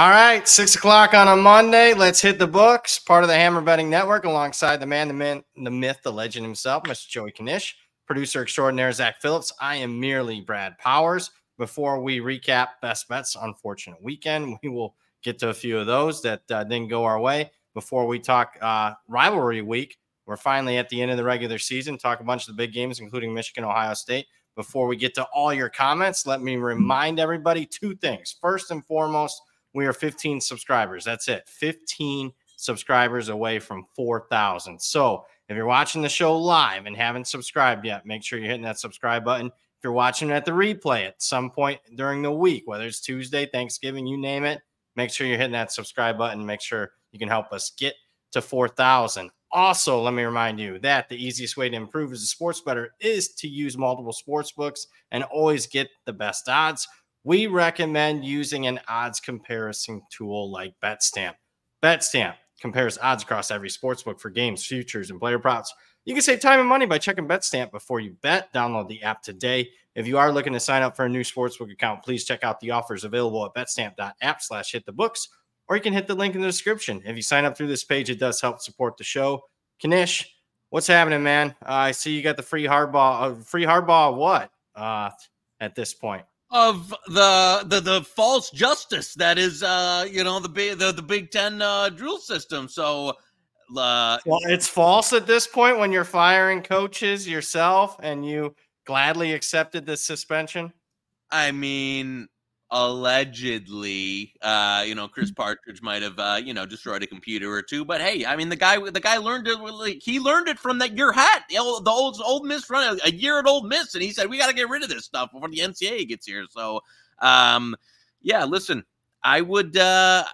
All right, six o'clock on a Monday. Let's hit the books. Part of the Hammer Betting Network, alongside the man, the man, the myth, the legend himself, Mr. Joey Knish, producer extraordinaire Zach Phillips. I am merely Brad Powers. Before we recap best bets, unfortunate weekend, we will get to a few of those that uh, didn't go our way. Before we talk uh, rivalry week, we're finally at the end of the regular season. Talk a bunch of the big games, including Michigan, Ohio State. Before we get to all your comments, let me remind everybody two things. First and foremost we are 15 subscribers. That's it. 15 subscribers away from 4,000. So if you're watching the show live and haven't subscribed yet, make sure you're hitting that subscribe button. If you're watching at the replay at some point during the week, whether it's Tuesday, Thanksgiving, you name it, make sure you're hitting that subscribe button. Make sure you can help us get to 4,000. Also, let me remind you that the easiest way to improve as a sports better is to use multiple sports books and always get the best odds we recommend using an odds comparison tool like BetStamp. BetStamp compares odds across every sportsbook for games, futures, and player props. You can save time and money by checking BetStamp before you bet. Download the app today. If you are looking to sign up for a new sportsbook account, please check out the offers available at betstamp.app slash hit the books, or you can hit the link in the description. If you sign up through this page, it does help support the show. Knish, what's happening, man? Uh, I see you got the free hardball. Uh, free hardball, what? Uh, at this point of the the the false justice that is uh you know the big the, the Big Ten uh, drill system. So uh, well, it's false at this point when you're firing coaches yourself and you gladly accepted this suspension. I mean, allegedly, uh, you know, Chris Partridge might have, uh, you know, destroyed a computer or two. But hey, I mean, the guy, the guy learned it. Like, he learned it from that your hat, the old, the old, Ole Miss run a year at Ole Miss, and he said we got to get rid of this stuff before the NCAA gets here. So, um, yeah, listen, I would. uh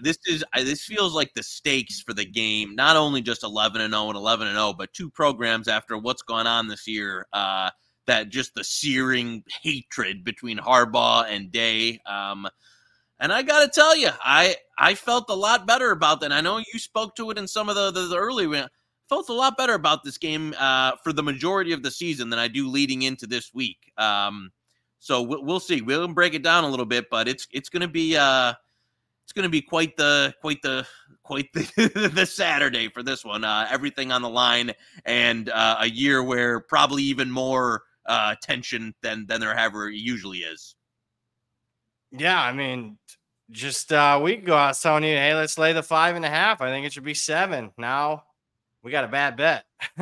this is this feels like the stakes for the game. Not only just eleven and 0 and eleven and 0 but two programs after what's gone on this year. Uh, that just the searing hatred between Harbaugh and Day. Um, and I got to tell you, I I felt a lot better about that. I know you spoke to it in some of the the, the early. Felt a lot better about this game uh, for the majority of the season than I do leading into this week. Um, so we'll, we'll see. We'll break it down a little bit, but it's it's to be uh, it's to be quite the quite the quite the, the Saturday for this one. Uh, everything on the line, and uh, a year where probably even more uh, tension than than there ever usually is. Yeah, I mean, just uh, a week ago, I was telling you, hey, let's lay the five and a half. I think it should be seven. Now we got a bad bet.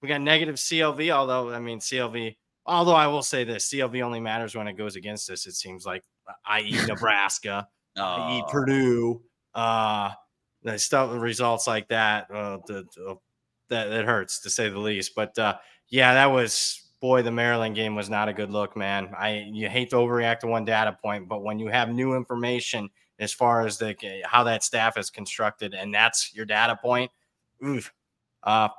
we got negative CLV, although I mean CLV. Although I will say this, CLV only matters when it goes against us. It seems like, i.e., Nebraska, oh. i.e., Purdue. Uh, the stuff, results like that, uh, the, the, that that hurts to say the least. But uh, yeah, that was boy, the Maryland game was not a good look, man. I you hate to overreact to one data point, but when you have new information as far as the how that staff is constructed, and that's your data point, oof, uh,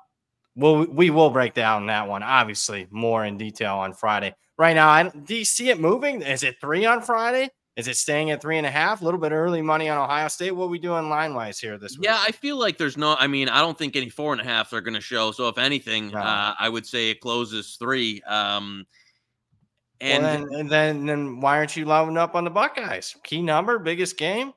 well, we will break down that one obviously more in detail on Friday. Right now, I, do you see it moving? Is it three on Friday? Is it staying at three and a half? A little bit early money on Ohio State. What are we doing line wise here this week? Yeah, I feel like there's no. I mean, I don't think any four and a halfs are going to show. So if anything, no. uh, I would say it closes three. Um, and, well, then, and then, then why aren't you loading up on the Buckeyes? Key number, biggest game.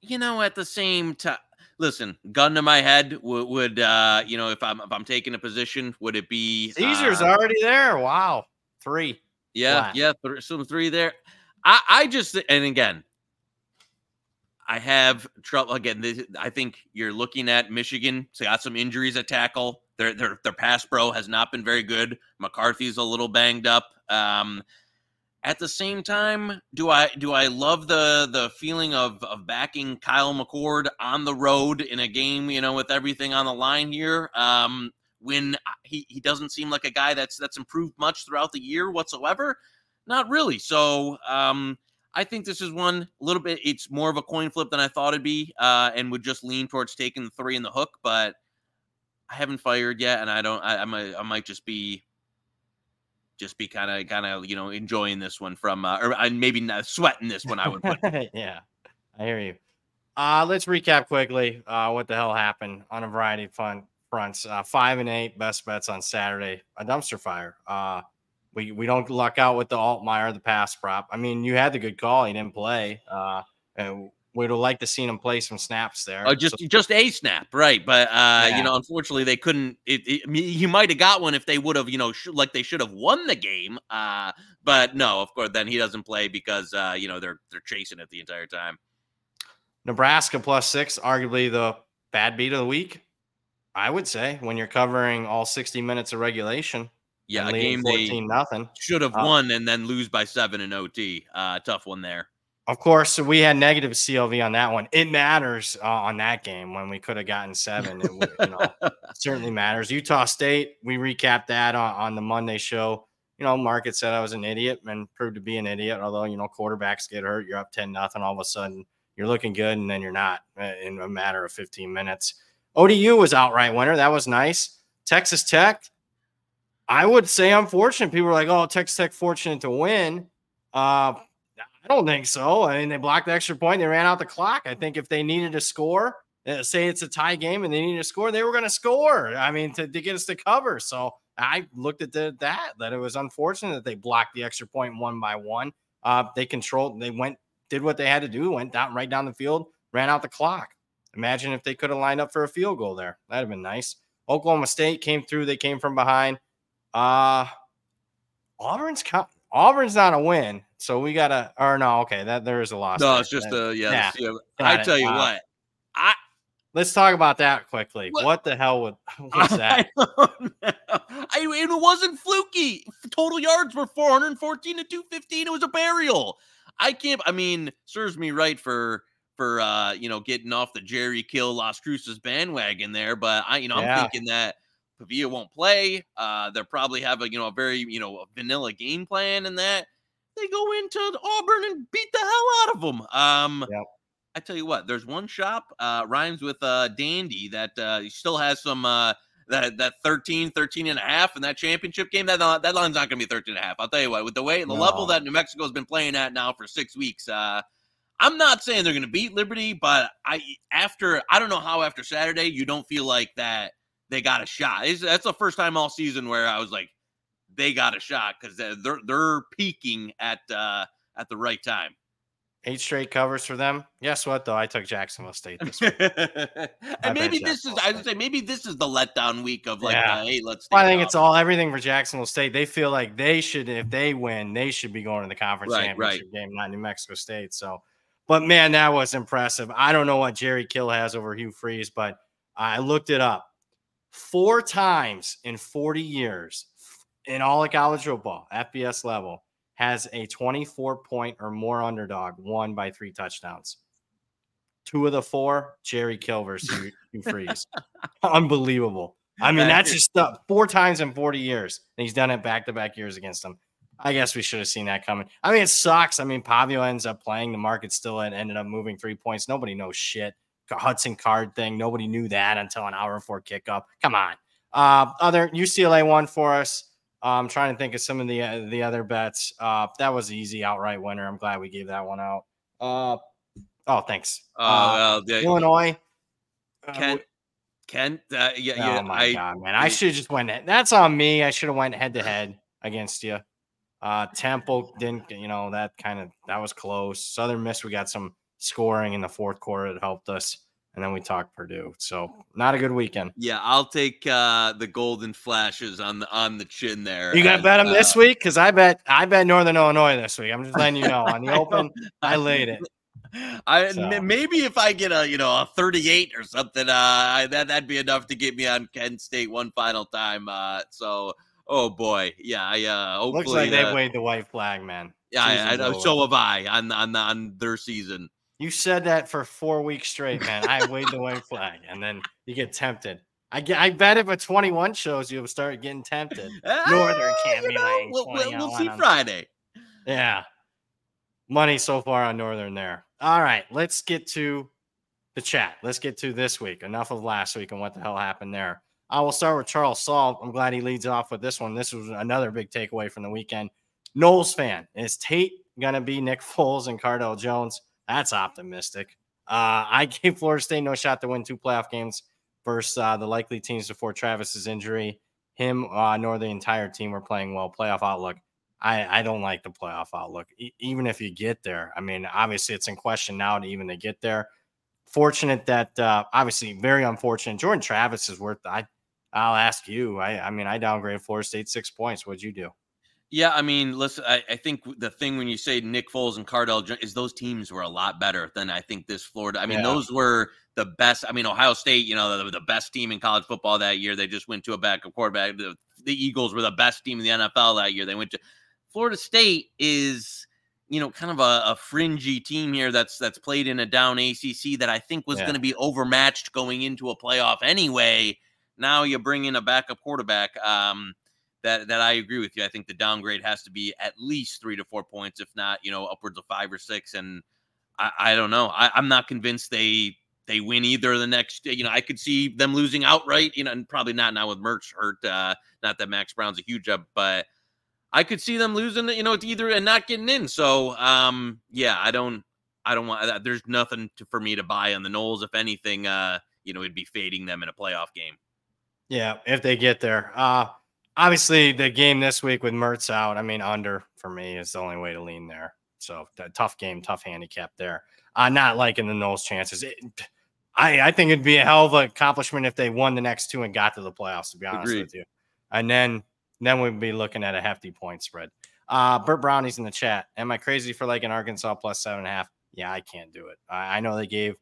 You know, at the same time, listen, gun to my head would, would uh, you know, if I'm if I'm taking a position, would it be Caesar's uh, already there? Wow, three. Yeah, yeah, th- some three there. I, I just and again, I have trouble again. This, I think you're looking at Michigan. So got some injuries at tackle. Their their their pass pro has not been very good. McCarthy's a little banged up. Um, at the same time, do I do I love the the feeling of of backing Kyle McCord on the road in a game, you know, with everything on the line here? Um, when he, he doesn't seem like a guy that's that's improved much throughout the year whatsoever. Not really. So um, I think this is one a little bit. It's more of a coin flip than I thought it'd be, uh, and would just lean towards taking the three in the hook. But I haven't fired yet, and I don't. I, I might. I might just be. Just be kind of, kind of, you know, enjoying this one from, uh, or uh, maybe not sweating this one. I would put. yeah, I hear you. Uh, let's recap quickly uh, what the hell happened on a variety of fun fronts. Uh, five and eight best bets on Saturday. A dumpster fire. Uh, we we don't luck out with the Altmyer, the pass prop. I mean, you had the good call. He didn't play. Uh, and we'd have liked to seen him play some snaps there. Oh, just So- just a snap, right? But uh, Yeah. you know, unfortunately, they couldn't. It, it, I mean, he might have got one if they would have, you know, sh- like they should have won the game. Uh, but no, of course, then he doesn't play because uh, you know they're they're chasing it the entire time. Nebraska plus six, arguably the bad beat of the week. I would say when you're covering all 60 minutes of regulation. Yeah, a game they nothing. should have Uh, won and then lose by seven in OT. Uh, tough one there. Of course, we had negative CLV on that one. It matters uh, on that game when we could have gotten seven. It would, you know, certainly matters. Utah State, we recapped that on, on the Monday show. You know, Market said I was an idiot and proved to be an idiot. Although you know, quarterbacks get hurt, you're up ten nothing. All of a sudden, you're looking good, and then you're not uh, in a matter of 15 minutes. ODU was outright winner. That was nice. Texas Tech, I would say unfortunate. People were like, "Oh, Texas Tech fortunate to win." Uh, I don't think so. I mean, they blocked the extra point. They ran out the clock. I think if they needed to score, uh, say it's a tie game and they needed to score, they were going to score. I mean, to, to get us to cover. So I looked at the, that, that it was unfortunate that they blocked the extra point one by one. Uh, they controlled, they went, did what they had to do, went down right down the field, ran out the clock. Imagine if they could have lined up for a field goal there. That'd have been nice. Oklahoma State came through. They came from behind. Uh, Auburn's Auburn's not a win, so we gotta. Or no, okay, that there is a loss. No, there. it's just That- a yeah. yeah, it's- yeah. got I it. tell you Uh, what, I Let's talk about that quickly. What- What, the hell would, was that? I, don't know. I it wasn't fluky. Total yards were 414 to 215. It was a burial. I can't. I mean, serves me right for for uh you know getting off the Jerry Kill Las Cruces bandwagon there, but I you know Yeah. I'm thinking that Pavia won't play. Uh, they'll probably have a you know a very you know a vanilla game plan and that they go into Auburn and beat the hell out of them. Um, Yep. I tell you what, there's one shop uh, rhymes with uh, Dandy that uh, still has some uh, that that 13, 13 and a half in that championship game. That that line's not going to be 13 and a half. I'll tell you what, with the way the level that New Mexico's been playing at now for six weeks, uh, I'm not saying they're going to beat Liberty, but I after I don't know how after Saturday you don't feel like that they got a shot. It's, that's the first time all season where I was like they got a shot because they're, they're peaking at uh, at the right time. Eight straight covers for them. Guess what though? I took Jacksonville State this week. and maybe this is I would say maybe this is the letdown week of like Yeah. uh, hey let's Well, I think up. it's all everything for Jacksonville State. They feel like they should, if they win, they should be going to the conference Right, right. championship game, not New Mexico State. So, but man, that was impressive. I don't know what Jerry Kill has over Hugh Freeze, but I looked it up. Four times in 40 years in all of college football, FBS level, has a 24 point or more underdog won by three touchdowns. Two of the four, Jerry Kill versus Hugh, Freeze. Unbelievable. I mean, that's just stuff four times in 40 years. And he's done it back to back years against them. I guess we should have seen that coming. I mean, it sucks. I mean, Pavia ends up playing. The market still ended up moving three points. Nobody knows shit. Hudson Card thing. Nobody knew that until an hour before kickoff. Come on. Uh, other UCLA won for us. Uh, I'm trying to think of some of the uh, the other bets. Uh, that was an easy outright winner. I'm glad we gave that one out. Uh, oh, thanks. Oh, Uh, well, yeah, Illinois. uh, Kent, Kent, uh, yeah, Oh my I, god, man! I should have just went. That's on me. I should have went head to head against you. Uh, Temple didn't. You know that kind of that was close. Southern Miss, we got some scoring in the fourth quarter that helped us, and then we talked Purdue. So not a good weekend. yeah, I'll take uh, the golden flashes on the on the chin there. You gonna bet them uh, this week? Because I bet I bet Northern Illinois this week. I'm just letting you know on the open. I laid it. I So. maybe if I get a you know a 38 or something, uh, I, that that'd be enough to get me on Kent State one final time. Uh, so oh boy, yeah, I uh, hopefully, Looks like they uh, waved the white flag, man. yeah, I, I, Season's know, over. so have I on on on their season. You said that for four weeks straight, man. I waved the white flag, and then you get tempted. I get. I bet if a 21 shows, you'll start getting tempted. Northern Ah, can't be know, laying We'll, we'll, we'll see Friday. Yeah. Money so far on Northern there. All right, let's get to the chat. Let's get to this week. Enough of last week and what the hell happened there. I will start with Charles Saul. I'm glad he leads off with this one. This was another big takeaway from the weekend. Noles fan, is Tate going to be Nick Foles and Cardale Jones? That's optimistic. Uh, I gave Florida State no shot to win two playoff games versus uh, the likely teams before Travis's injury. Him uh, nor the entire team were playing well. Playoff outlook. I, I don't like the playoff outlook. E- even if you get there, I mean, obviously it's in question now to even to get there. Fortunate that uh, obviously very unfortunate. Jordan Travis is worth. I I'll ask you. I I mean I downgraded Florida State six points. What'd you do? Yeah, I mean, listen, I, I, think the thing when you say Nick Foles and Cardale is those teams were a lot better than I think this Florida. I mean, yeah. those were the best. I mean, Ohio State, you know, the, the, best team in college football that year. They just went to a backup quarterback. The, the Eagles were the best team in the NFL that year. They went to Florida State is you know kind of a, a fringy team here that's that's played in a down ACC that I think was yeah. going to be overmatched going into a playoff anyway. Now you bring in a backup quarterback. Um, that that I agree with you. I think the downgrade has to be at least three to four points, if not, you know, upwards of five or six. And I, I don't know. I, I'm not convinced they they win either the next. You know, I could see them losing outright. You know, and probably not now with Mertz hurt. Uh, not that Max Brown's a huge up, but I could see them losing. You know, it's either and not getting in. So, um, yeah, I don't. I don't want. Uh, there's nothing to, for me to buy on the Noles. If anything, uh, you know, it'd be fading them in a playoff game. Yeah, if they get there. Uh obviously the game this week with Mertz out, I mean, under for me is the only way to lean there. So tough game, tough handicap there. I'm not liking the Noles chances. It, I, I think it'd be a hell of an accomplishment if they won the next two and got to the playoffs, to be honest Agreed. with you. And then then we'd be looking at a hefty point spread. Uh Burt Brownie's in the chat. Am I crazy for like an Arkansas plus seven and a half? Yeah, I can't do it. I, I know they gave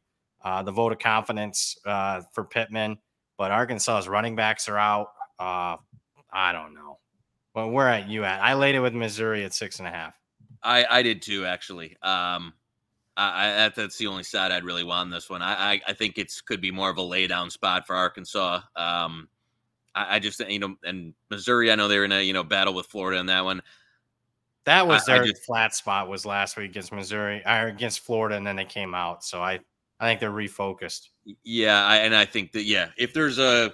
uh, the vote of confidence uh, for Pittman, but Arkansas's running backs are out. Uh, I don't know. Well, where at you at? I laid it with Missouri at six and a half. I I did too, actually. Um, I, I that's the only side I'd really want on this one. I, I I think it's could be more of a laydown spot for Arkansas. Um, I, I just you know, and Missouri, I know they're in a you know battle with Florida in that one. That was their just, flat spot was last week against Missouri or against Florida, and then they came out. So I I think they're refocused. Yeah, I, and I think that yeah, if there's a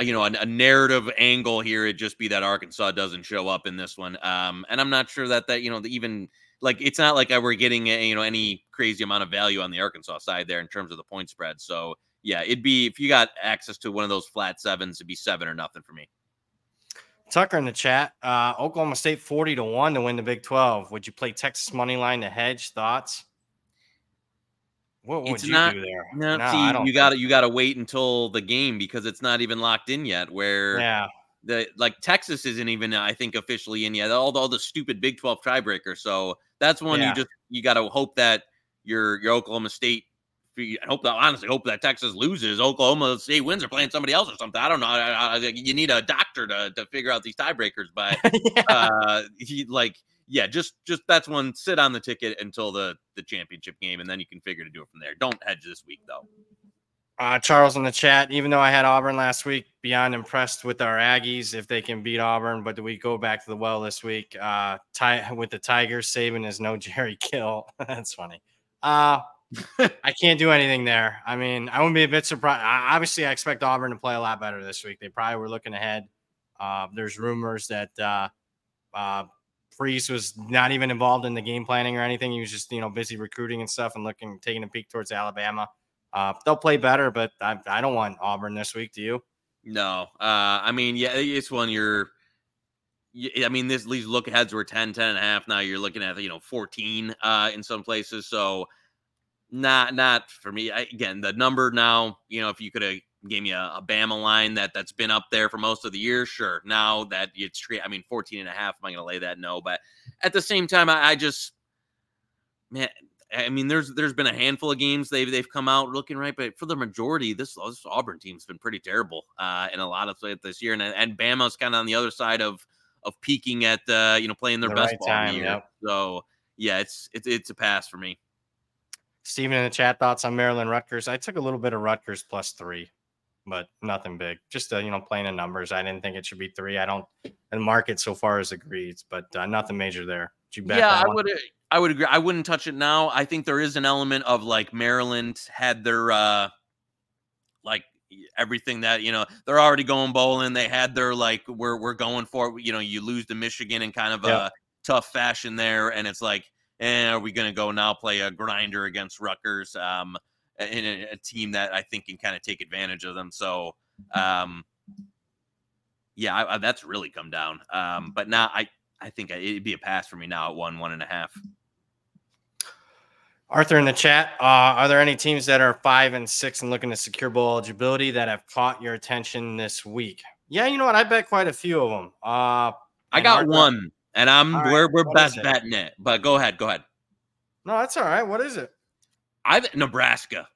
you know, a, a, narrative angle here, it'd just be that Arkansas doesn't show up in this one. Um, and I'm not sure that that you know even like it's not like we're getting a, you know any crazy amount of value on the Arkansas side there in terms of the point spread. So yeah, it'd be if you got access to one of those flat sevens, it'd be seven or nothing for me. Tucker in the chat, uh, Oklahoma State 40 to 1 to win the Big 12. Would you play Texas money line to hedge? Thoughts? What would it's you not, do there? No, no see, you got to you got to wait until the game because it's not even locked in yet. Where yeah, the like Texas isn't even I think officially in yet. All, all the stupid Big Twelve tiebreaker. So that's one yeah. you just you got to hope that your your Oklahoma State. I hope that honestly hope that Texas loses. Oklahoma State wins or playing somebody else or something. I don't know. I, I, you need a doctor to to figure out these tiebreakers, but yeah. uh, he like yeah, just just that's one. Sit on the ticket until the the championship game, and then you can figure to do it from there. Don't hedge this week though. Uh, Charles in the chat. Even though I had Auburn last week, beyond impressed with our Aggies if they can beat Auburn. But do we go back to the well this week? Uh, tie with the Tigers. Saban is no Jerry Kill. that's funny. Uh, I can't do anything there. I mean, I wouldn't be a bit surprised. I, obviously, I expect Auburn to play a lot better this week. They probably were looking ahead. Uh, there's rumors that uh, uh, Freeze was not even involved in the game planning or anything. He was just, you know, busy recruiting and stuff and looking, taking a peek towards Alabama. Uh, they'll play better, but I, I don't want Auburn this week. Do you? No. Uh, I mean, yeah, it's one you're, I mean, this these look aheads were 10, 10 and a half. Now you're looking at, you know, 14 uh, in some places. So not, not for me. I, again, the number now, you know, if you could have gave me a, a Bama line that that's been up there for most of the year. Sure. Now that it's I mean, 14 and a half, am I going to lay that? No. But at the same time, I, I, just, man, I mean, there's there's been a handful of games they've they've come out looking right, but for the majority, this, this Auburn team's been pretty terrible uh, in a lot of it this year, and and Bama's kind of on the other side of of peaking at uh, you know playing their the best right ball time, year. Yep. So yeah, it's it's it's a pass for me. Steven in the chat thoughts on Maryland Rutgers. I took a little bit of Rutgers plus three but nothing big. Just uh, you know, playing in numbers. I didn't think it should be three. I don't. The market so far has agreed, but uh, nothing major there. yeah, I would. I would agree. I wouldn't touch it now. I think there is an element of like Maryland had their uh like everything that you know they're already going bowling. They had their like we're we're going for you know you lose to Michigan in kind of a tough fashion there, and it's like, eh, are we going to go now play a grinder against Rutgers? Um, in a, a team that I think can kind of take advantage of them. So, um, yeah, I, I, that's really come down. Um, but now I I think it'd be a pass for me now at one one and a half. Arthur in the chat, uh, are there any teams that are five and six and looking to secure bowl eligibility that have caught your attention this week? Yeah, you know what? I bet quite a few of them. Uh, I got Arthur, one, and I'm right, we're we're best betting it. But go ahead, go ahead. No, that's all right. What is it? I Nebraska.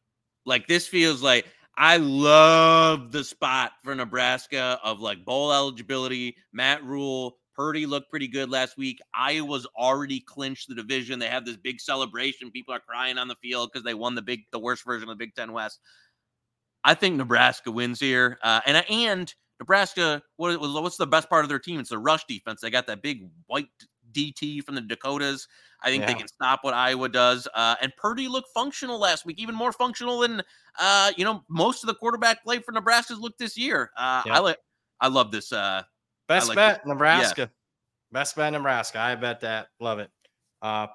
Like this feels like I love the spot for Nebraska of like bowl eligibility. Matt Rhule, Purdy looked pretty good last week. Iowa's already clinched the division. They have this big celebration. People are crying on the field because they won the big, the worst version of the Big Ten West. I think Nebraska wins here, uh, and and Nebraska. What what's the best part of their team? It's the rush defense. They got that big white DT from the Dakotas. I think yeah. they can stop what Iowa does. Uh, and Purdy looked functional last week, even more functional than uh, you know most of the quarterback play for Nebraska's looked this year. Uh, yeah. I like. I love this. Uh, Best like bet, Nebraska. Yeah. Best bet, Nebraska. I bet that. Love it. Uh,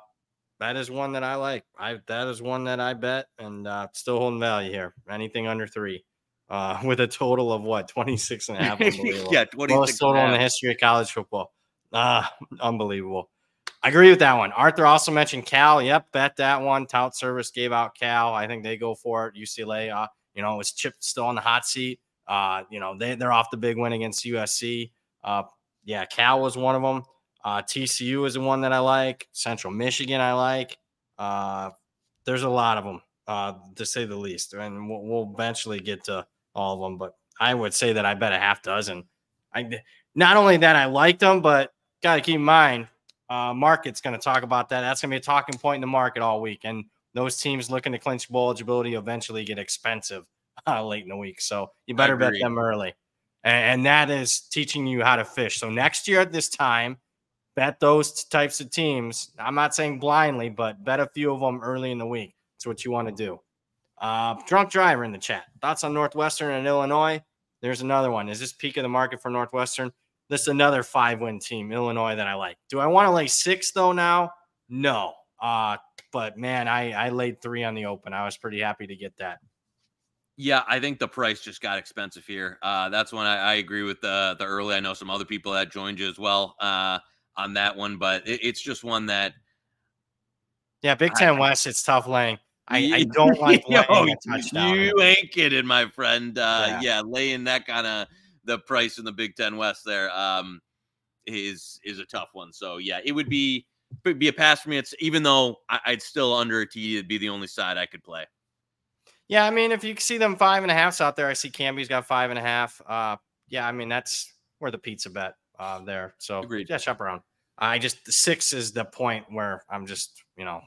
that is one that I like. I that is one that I bet and uh, still holding value here. Anything under three. Uh, with a total of what 26 and a half. yeah, 26 most total in the history of college football. Uh, unbelievable. I agree with that one. Arthur also mentioned Cal. Yep, bet that one. Tout Service gave out Cal. I think they go for it. UCLA, uh, you know, was chipped still on the hot seat. Uh, you know, they, they're off the big win against USC. Uh, yeah, Cal was one of them. Uh, TCU is the one that I like. Central Michigan, I like. Uh, there's a lot of them, uh, to say the least, and we'll, we'll, eventually get to all of them. But I would say that I bet a half dozen. I not only that I liked them, but got to keep in mind, uh, market's going to talk about that. That's going to be a talking point in the market all week, and those teams looking to clinch bowl eligibility eventually get expensive uh, late in the week. So you better bet them early and that is teaching you how to fish. So next year at this time, bet those types of teams. I'm not saying blindly, but bet a few of them early in the week. That's what you want to do. Uh, drunk driver in the chat. Thoughts on Northwestern and Illinois? There's another one. Is this peak of the market for Northwestern? This is another five win team, Illinois, that I like. Do I want to lay six though now? No. Uh, but man, I, I laid three on the open. I was pretty happy to get that. Yeah, I think the price just got expensive here. Uh, that's when I, I, agree with the the early. I know some other people that joined you as well uh, on that one, but it, it's just one that. Yeah, Big Ten I, West, it's tough laying. I, I don't like Yo, laying a touchdown. You ain't kidding, my friend. Uh, yeah. yeah. laying that kind of the price in the Big Ten West there um, is is a tough one. So yeah, it would be be a pass for me. It's even though I, would still under a TD, it'd be the only side I could play. Yeah, I mean, if you see them five and a halfs out there, I see Camby's got five and a half. Uh, yeah, I mean that's where the pizza bet uh, there. So Agreed. yeah, shop around. I just the six is the point where I'm just you know,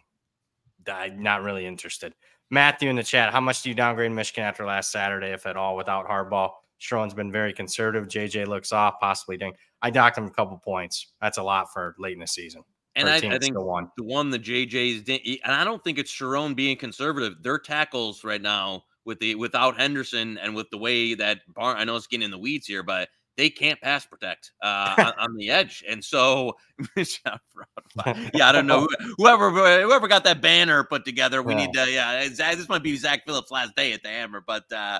I'm not really interested. Matthew in the chat, how much do you downgrade Michigan after last Saturday, if at all, without Harbaugh? Sherrone's been very conservative. JJ looks off, possibly ding. I docked him a couple points. That's a lot for late in the season. And I, I, think one. the one the JJ's and I don't think it's Sherrone being conservative. Their tackles right now with the without Henderson and with the way that Barn, I know it's getting in the weeds here, but they can't pass protect uh, on, on, the edge, and so yeah, I don't know whoever whoever got that banner put together. We yeah. need to yeah, this might be Zach Phillips' last day at the Hammer, but uh,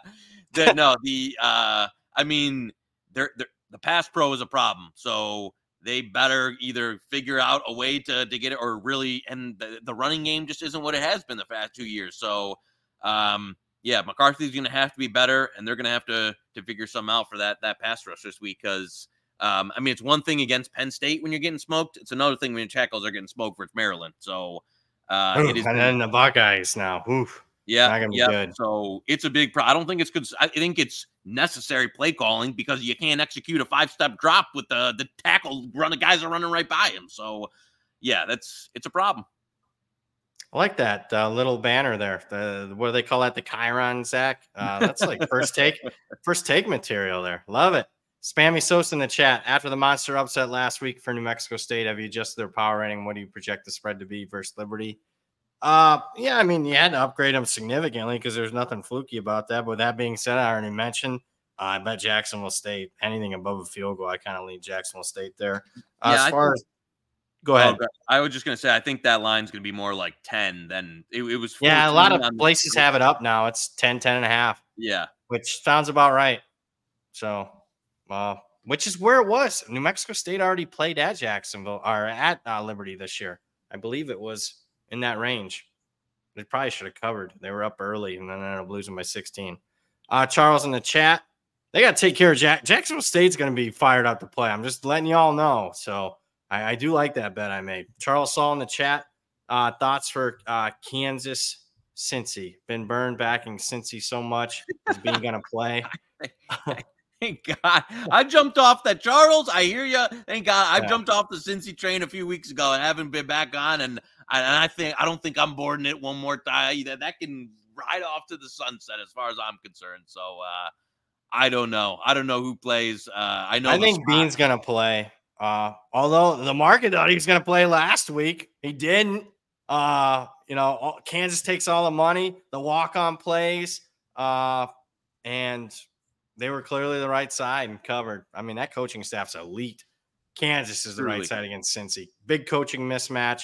the, no, the uh, I mean, they're, they're, the pass pro is a problem, so they better either figure out a way to, to get it or really and the, the running game just isn't what it has been the past two years so um yeah mccarthy's gonna have to be better and they're gonna have to to figure something out for that that pass rush this week because um i mean it's one thing against penn state when you're getting smoked it's another thing when your tackles are getting smoked for maryland so uh Ooh, it is and then the buckeyes now Oof. Yeah, yeah. So it's a big. Pro- I don't think it's good. I think it's necessary play calling because you can't execute a five step drop with the the tackle run. The guys are running right by him. So yeah, that's it's a problem. I like that uh, little banner there. The what do they call that? The Chiron Zach. Uh, that's like first take, first take material there. Love it. Spammy Sosa in the chat. After the monster upset last week for New Mexico State, have you adjusted their power rating? What do you project the spread to be versus Liberty? Uh, yeah, I mean, you had to upgrade them significantly because there's nothing fluky about that. But that being said, I already mentioned, uh, I bet Jacksonville State anything above a field goal. I kind of lean Jacksonville State there. Uh, Yeah, as far think- as go ahead. Oh, I was just gonna say, I think that line's gonna be more like ten than it, it was. yeah, a lot of the- places have it up now. It's 10, 10 and a half. Yeah, which sounds about right. So, uh, which is where it was. New Mexico State already played at Jacksonville or at uh, Liberty this year. I believe it was in that range. They probably should have covered. They were up early and then ended up losing by 16. Uh, Charles in the chat, they got to take care of Jack. Jacksonville State's going to be fired up to play. I'm just letting y'all know. So I, I do like that bet I made. Charles saw in the chat uh, thoughts for uh, Kansas Cincy. Been burned backing Cincy so much. Is being going to play. thank God. I jumped off that Charles. I hear you. Thank God. I Yeah. jumped off the Cincy train a few weeks ago and haven't been back on. And and I think I don't think I'm boarding it one more time. That that can ride off to the sunset as far as I'm concerned. So uh, I don't know. I don't know who plays. Uh, I know. I think spot- Bean's going to play. Uh, although the market thought he was going to play last week, he didn't. Uh, you know, all, Kansas takes all the money, the walk on plays, uh, and they were clearly the right side and covered. I mean, that coaching staff's elite. Kansas is the right side against Cincy. Big coaching mismatch.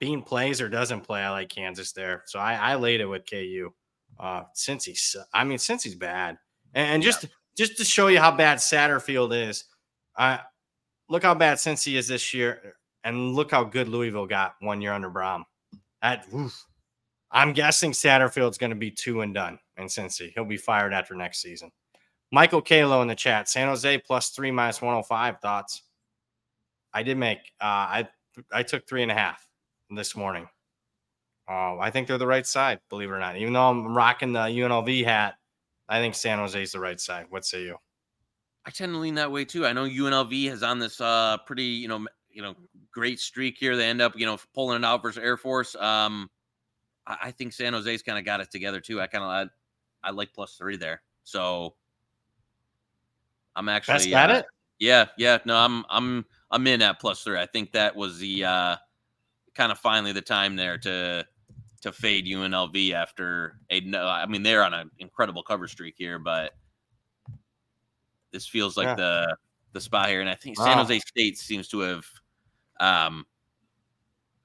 Bean plays or doesn't play. I like Kansas there. So I, I laid it with KU. Uh, Cincy, su- I mean, Cincy's bad. And, and just just to show you how bad Satterfield is, I look how bad Cincy is this year, and look how good Louisville got one year under Brohm. That oof. I'm guessing Satterfield's going to be two and done in Cincy. He'll be fired after next season. Michael Kalo in the chat. San Jose plus three minus 105. Thoughts? I did make. Uh, I I took three and a half this morning. Uh, I think they're the right side, believe it or not. Even though I'm rocking the UNLV hat, I think San Jose is the right side. What say you? I tend to lean that way too. I know UNLV has on this uh pretty, you know, you know, great streak here. They end up, you know, pulling it out versus Air Force. Um, I, I think San Jose's kind of got it together too. I kind of, I, I like plus three there. So I'm actually Best bet uh, it? Yeah, yeah. No, I'm, I'm, I'm in at plus three. I think that was the uh kind of finally the time there to to fade UNLV after a no. I mean, they're on an incredible cover streak here, but this feels like Yeah. the the spot here, and I think San Wow. Jose State seems to have um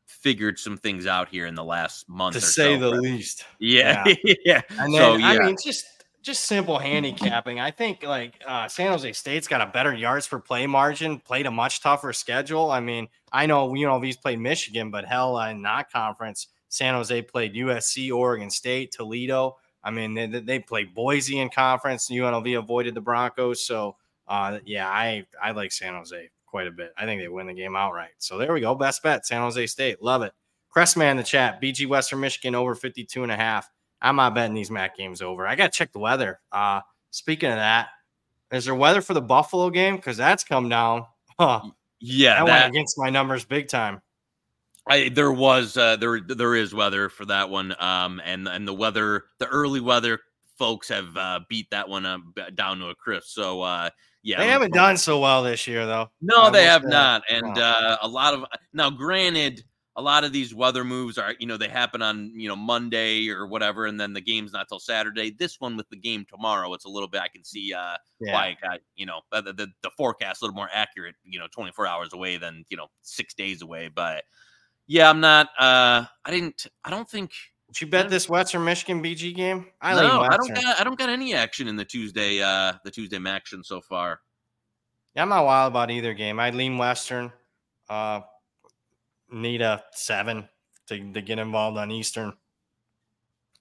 figured some things out here in the last month To say so. the least. yeah, yeah. And so yeah, I mean, just just simple handicapping. I think like uh, San Jose State's got a better yards per play margin, played a much tougher schedule. I mean, I know UNLV's played Michigan, but hell, uh, in that conference, San Jose played USC, Oregon State, Toledo. I mean, they, they- they played Boise in conference. UNLV avoided the Broncos, so uh, yeah, I I like San Jose quite a bit. I think they win the game outright. So there we go. Best bet, San Jose State. Love it. Crestman in the chat. BG Western Michigan over 52 and a half. I'm not betting these MAC games over. I got to check the weather. Uh, speaking of that, is there weather for the Buffalo game? Because that's come down. Huh. yeah. that, that- went against my numbers big time. I there was uh, there there is weather for that one, um, and and the weather, the early weather folks have uh, beat that one uh, down to a crisp. So uh, yeah, they haven't done so well this year, though. No, I they have say. not, and Wow. uh, a lot of now, granted, a lot of these weather moves are you know they happen on you know Monday or whatever, and then the game's not till Saturday. This one with the game tomorrow, it's a little bit I can see uh, Yeah. why it got you know the, the the forecast a little more accurate, you know, 24 hours away than you know six days away. But yeah, I'm not. uh I didn't. I don't think. Did you bet this Western Michigan BG game? I no, I don't got. I don't got any action in the Tuesday. uh The Tuesday action so far. Yeah, I'm not wild about either game. I lean Western. Uh, need a seven to, to get involved on Eastern.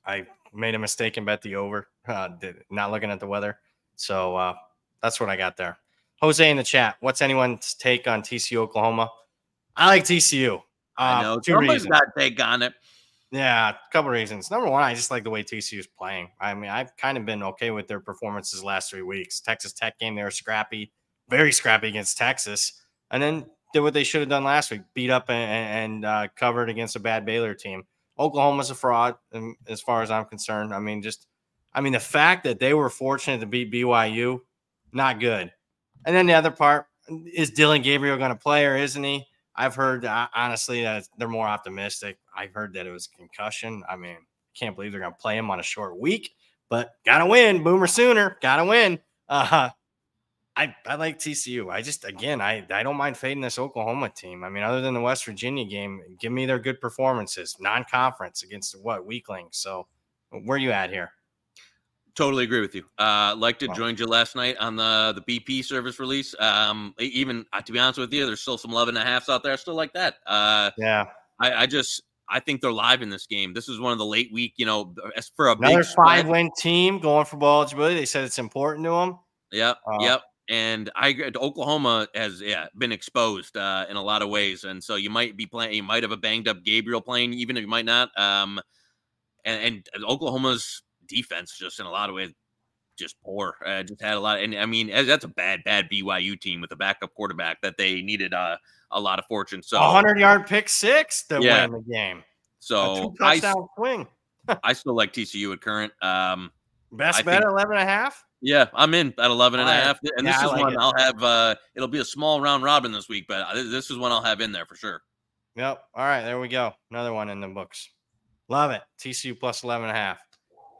I made a mistake and bet the over, uh, did, not looking at the weather. So uh, that's what I got there. Jose in the chat. What's anyone's take on TCU Oklahoma? I like TCU. Uh, I know two somebody's reasons. got take on it. Yeah, a couple reasons. Number one, I just like the way TCU is playing. I mean, I've kind of been okay with their performances the last three weeks. Texas Tech game, they were scrappy, very scrappy against Texas, and then did what they should have done last week: beat up and, and uh, covered against a bad Baylor team. Oklahoma's a fraud, um, as far as I'm concerned. I mean, just, I mean, the fact that they were fortunate to beat BYU, not good. and then the other part is Dillon Gabriel going to play or isn't he? I've heard honestly that they're more optimistic. I heard that it was concussion. I mean, can't believe they're going to play him on a short week, but gotta win, Boomer Sooner, gotta win. Uh, I I like TCU. I just again I I don't mind fading this Oklahoma team. I mean, other than the West Virginia game, give me their good performances, non-conference against what weaklings. So where are you at here? Totally agree with you. Uh, liked it. Wow. Joined you last night on the the BP service release. Um, even uh, to be honest with you, there's still some 11 and a halfs out there. I still like that. Uh, yeah. I, I just I think they're live in this game. This is one of the late week, you know, as for a another five win team going for ball eligibility. They said it's important to them. Yep. Uh, yep. And I agree, Oklahoma has yeah been exposed uh, in a lot of ways, and so you might be playing. You might have a banged up Gabriel playing, even if you might not. Um, and, and Oklahoma's defense just in a lot of ways just poor. Uh, just had a lot, of, and I mean that's a bad, bad BYU team with a backup quarterback that they needed uh, a lot of fortune. So a hundred yard pick six to yeah. win the game. So I swing. I still like TCU at current. Um, Best I bet think, 11 and a half. Yeah, I'm in at 11 and a half. And yeah, this is like one it. I'll have. Uh, it'll be a small round robin this week, but this is one I'll have in there for sure. Yep. All right, there we go. Another one in the books. Love it. TCU plus 11 and a half.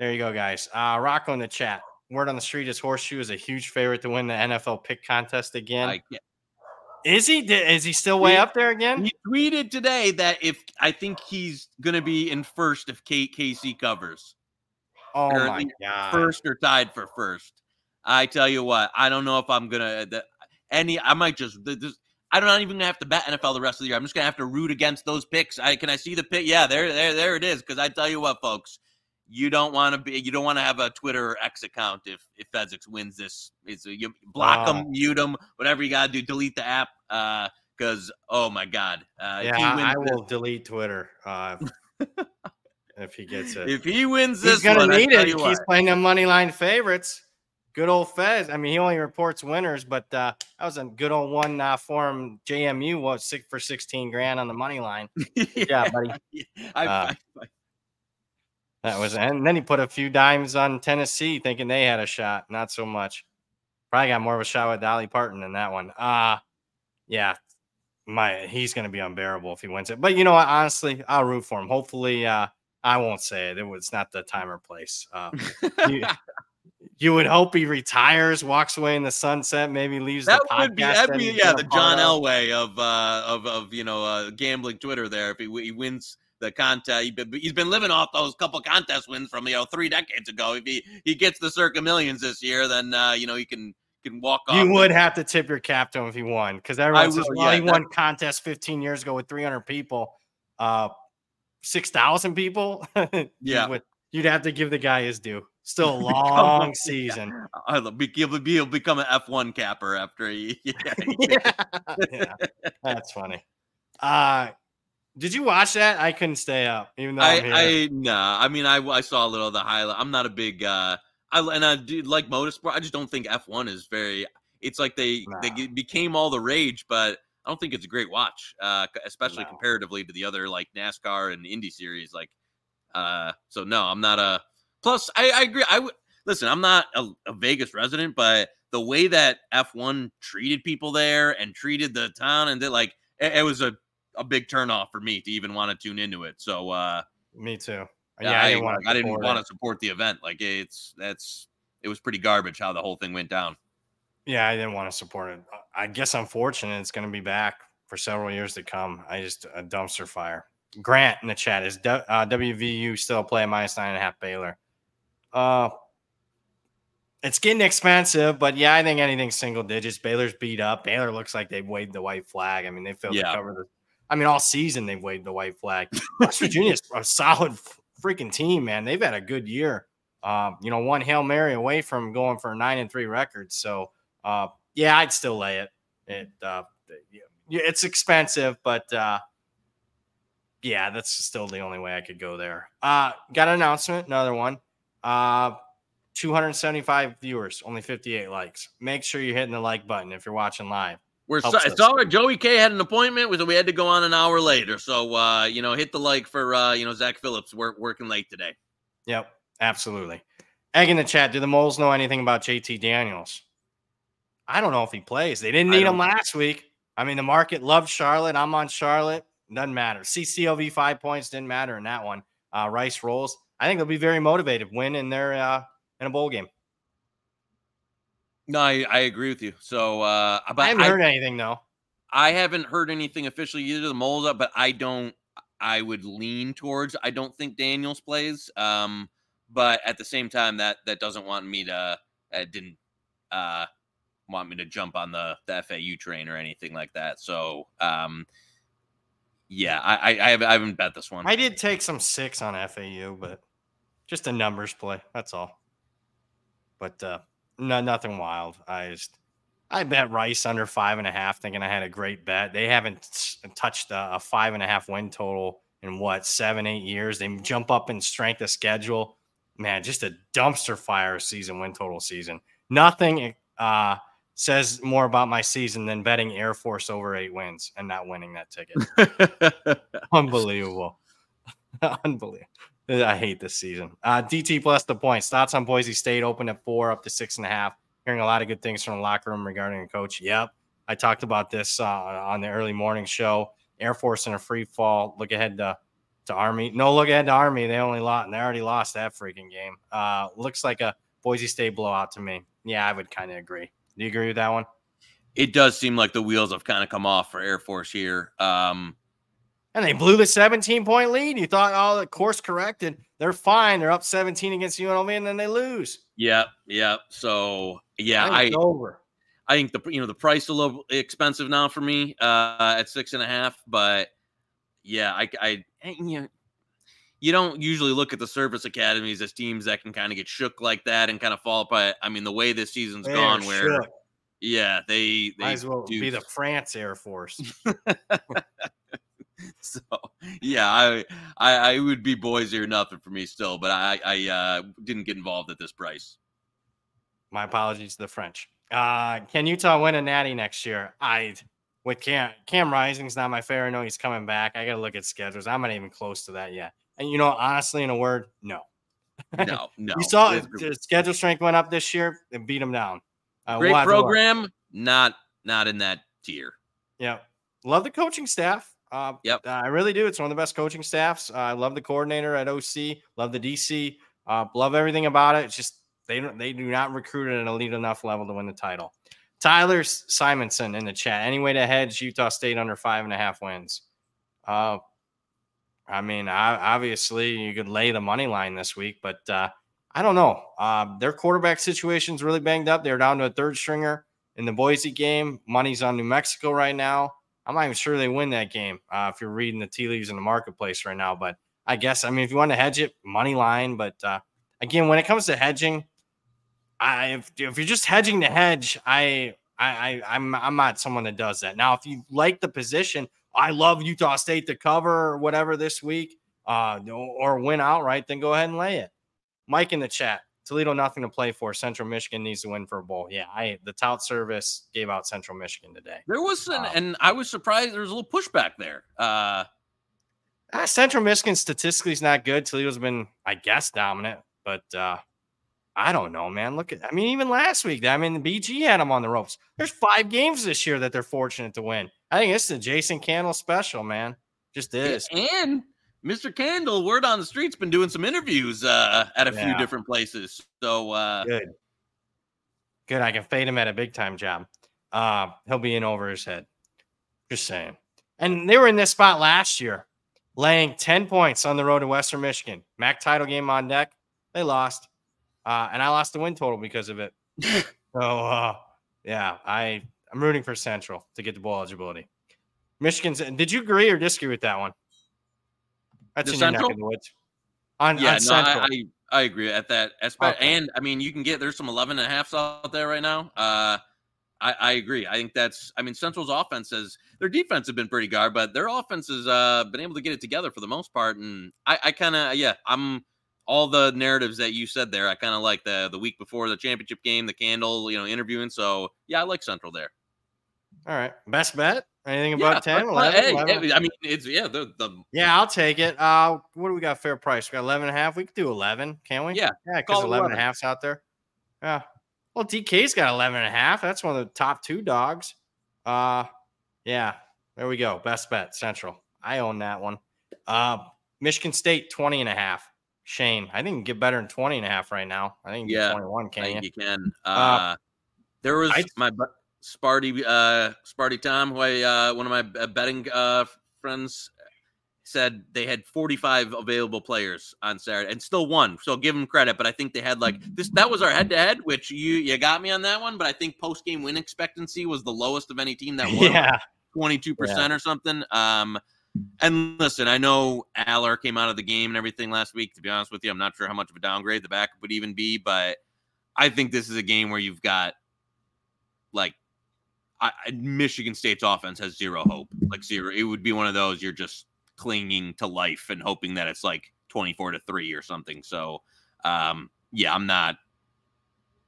There you go, guys. Uh, Rocco in the chat. Word on the street is Horseshoe is a huge favorite to win the NFL pick contest again. Is he? Is he still way he, up there again? He tweeted today that if I think he's going to be in first if KC covers. Oh my god! First or tied for first. I tell you what, I don't know if I'm gonna the, any. I might just. This, I don't even gonna have to bet NFL the rest of the year. I'm just gonna have to root against those picks. I can I see the pick? Yeah, there, there, there it is. Because I tell you what, folks, you don't want to be you don't want to have a Twitter or X account if if Fezzik wins this. It's you block them, mute them, whatever you gotta do. Delete the app Uh, because oh my god, uh, yeah, I will this, delete Twitter uh, if he gets it. If he wins this, he's gonna one, need it. He's playing the money line favorites. Good old Fez. I mean, he only reports winners, but uh, that was a good old one uh, for him. JMU was six for sixteen grand on the money line. yeah, yeah buddy. I, uh, I, that was, and then he put a few dimes on Tennessee, thinking they had a shot. Not so much. Probably got more of a shot with Dolly Parton than that one. Uh yeah, my he's going to be unbearable if he wins it. But you know what? Honestly, I'll root for him. Hopefully, uh, I won't say it. It was not the time or place. Uh, you, you, would hope he retires, walks away in the sunset, maybe leaves that the would be that'd be yeah the John Elway of uh of of you know uh, gambling Twitter there. If he, he wins the contest. He's been living off those couple contest wins from you know three decades ago. If he he gets the Circa Millions this year, then uh, you know he can can walk off. You would have to tip your cap to him if he won because everyone says, "Well, yeah, he won contest 15 years ago with 300 people, uh, 6,000 people." yeah, would, you'd have to give the guy his due. Still a long season. He'll, be, he'll become an F1 capper after he. Yeah, yeah. yeah. that's funny. Uh, did you watch that? I couldn't stay up, even though I, I nah. I mean, I I saw a little of the highlight. I'm not a big uh, I and I do like motorsport. I just don't think F1 is very. It's like they nah. they became all the rage, but I don't think it's a great watch, uh, especially no. comparatively to the other like NASCAR and Indy series. Like, uh, so no, I'm not a. Plus, I, I agree. I would listen. I'm not a, a Vegas resident, but the way that F1 treated people there and treated the town and that like it, it was a a big turnoff for me to even want to tune into it. So uh me too. Yeah, I, I didn't, want, I didn't want to support the event. Like it's that's it was pretty garbage how the whole thing went down. Yeah, I didn't want to support it. I guess I'm fortunate it's going to be back for several years to come. I just a dumpster fire. Grant in the chat is uh, WVU still play minus nine and a half Baylor. Uh, it's getting expensive, but yeah, I think anything single digits. Baylor's beat up. Baylor looks like they've waved the white flag. I mean, they failed yeah. to cover the I mean, all season they've waved the white flag. West Virginia's a solid freaking team, man. They've had a good year. Um, you know, one hail mary away from going for a nine and three record. So, uh, yeah, I'd still lay it. It uh, it's expensive, but uh, yeah, that's still the only way I could go there. Uh, got an announcement, another one. Uh, 275 viewers, only 58 likes. Make sure you're hitting the like button if you're watching live. We're so, it's all right. Joey K had an appointment with we had to go on an hour later. So uh, you know, hit the like for uh, you know, Zach Phillips work, working late today. Yep, absolutely. Egg in the chat. Do the moles know anything about JT Daniels? I don't know if he plays. They didn't need him last week. I mean, the market loved Charlotte. I'm on Charlotte. Doesn't matter. CCOV five points didn't matter in that one. Uh, Rice rolls. I think they'll be very motivated. Win in their uh, in a bowl game. No, I, I agree with you. So, uh, but I haven't I, heard anything though. I haven't heard anything officially either. The moles up, but I don't. I would lean towards. I don't think Daniels plays. Um, but at the same time, that that doesn't want me to. It didn't uh want me to jump on the the FAU train or anything like that. So, um, yeah, I I, I, haven't, I haven't bet this one. I did take some six on FAU, but just a numbers play. That's all. But uh, no, nothing wild. I just I bet Rice under five and a half, thinking I had a great bet. They haven't touched a, a five and a half win total in what seven, eight years. They jump up in strength of schedule. Man, just a dumpster fire season win total season. Nothing uh, says more about my season than betting Air Force over eight wins and not winning that ticket. Unbelievable. Unbelievable. I hate this season. Uh, DT plus the points. Thoughts on Boise State open at four, up to six and a half. Hearing a lot of good things from the locker room regarding the coach. Yep. I talked about this uh, on the early morning show. Air Force in a free fall. Look ahead to, to Army. No, look ahead to Army. They only lost. And they already lost that freaking game. Uh, looks like a Boise State blowout to me. Yeah, I would kind of agree. Do you agree with that one? it does seem like the wheels have kind of come off for Air Force here. Um, And they blew the 17 point lead. You thought, oh, the course corrected. They're fine. They're up 17 against UNLV, and then they lose. yeah, yeah. So yeah, I over. I think the you know the price a little expensive now for me uh, at six and a half, but yeah, I I you know, you don't usually look at the service academies as teams that can kind of get shook like that and kind of fall. apart. I mean, the way this season's They're gone, where shook. yeah, they they Might as well do be the France Air Force. so yeah, I, I I would be Boise or nothing for me still, but I I uh, didn't get involved at this price. My apologies to the French. Uh, can Utah win a natty next year? I with Cam Cam Rising's not my favorite. I know he's coming back. I got to look at schedules. I'm not even close to that yet. And you know, honestly, in a word, no. No, no. You saw the schedule strength went up this year and beat them down. Uh, great we'll have to look. program, not not in that tier. Yeah. Love the coaching staff. Uh, Yep. I really do. It's one of the best coaching staffs. Uh, I love the coordinator at OC. Love the DC. Uh, love everything about it. It's just they don't they do not recruit at an elite enough level to win the title. Tyler Simonson in the chat. Any way to hedge Utah State under five and a half wins? Uh, I mean, I, obviously you could lay the money line this week, but uh, I don't know. Uh, their quarterback situation is really banged up. They're down to a third stringer in the Boise game. Money's on New Mexico right now. I'm not even sure they win that game uh, if you're reading the tea leaves in the marketplace right now. But I guess, I mean, if you want to hedge it, money line. But uh, again, when it comes to hedging, I if, if you're just hedging the hedge, I, I, I I'm I'm not someone that does that. Now, if you like the position, I love Utah State to cover or whatever this week, uh, or win outright, then go ahead and lay it. Mike in the chat. Toledo nothing to play for. Central Michigan needs to win for a bowl. Yeah, I the tout service gave out Central Michigan today. There was an, Wow. and I was surprised there was a little pushback there. Uh, Uh, Central Michigan statistically is not good. Toledo's been, I guess, dominant, but uh, I don't know, man. Look at, I mean, even last week, I mean, the BG had them on the ropes. There's five games this year that they're fortunate to win. I think this is a Jason Candle special, man. Just is. and Mr. Candle, word on the street's been doing some interviews uh, at a few different places. So uh, Good. Good. I can fade him at a big time job. Uh, he'll be in over his head. Just saying. And they were in this spot last year, laying 10 points on the road to Western Michigan. MAC title game on deck. They lost. Uh, and I lost the win total because of it. so uh, yeah, I I'm rooting for Central to get the bowl eligibility. Michigan's did you agree or disagree with that one? That's The in your neck Central? of the woods. On, yeah, on no, Central. I, I I agree at that aspect. Okay. And I mean, you can get there's some 11 and a halfs out there right now. Uh, I, I agree. I think that's. I mean, Central's offense has their defense have been pretty guard, but their offense has uh, been able to get it together for the most part. And I, I kind of yeah, I'm all the narratives that you said there. I kind of like the the week before the championship game, the candle, you know, interviewing. So yeah, I like Central there. All right. Best bet? Anything Yeah, about 10, but- 11, hey, 11? I mean, it's yeah, the the Yeah, I'll take it. Uh, what do we got? Fair price. We got 11 and a half. We could do 11, can't we? Yeah, Yeah, because call it 11 and 11. a half's out there. Yeah. Well, DK's got 11 and a half. That's one of the top two dogs. Uh, yeah, there we go. Best bet Central. I own that one. Uh, Michigan State 20 and a half. Shane, I think you can get better than 20 and a half right now. I think you can Yeah, get 21, I can think you? you can. Uh, there was I- my Sparty, uh, Sparty Tom, who I, uh, one of my uh, betting uh, friends said they had 45 available players on Saturday and still won. So give them credit, but I think they had like this. That was our head to head, which you you got me on that one. But I think post game win expectancy was the lowest of any team that won. Yeah. 22% or something. Um, and listen, I know Allar came out of the game and everything last week. To be honest with you, I'm not sure how much of a downgrade the backup would even be, but I think this is a game where you've got like I, Michigan State's offense has zero hope, like zero. It would be one of those you're just clinging to life and hoping that it's like 24 to three or something. So, um, yeah, I'm not.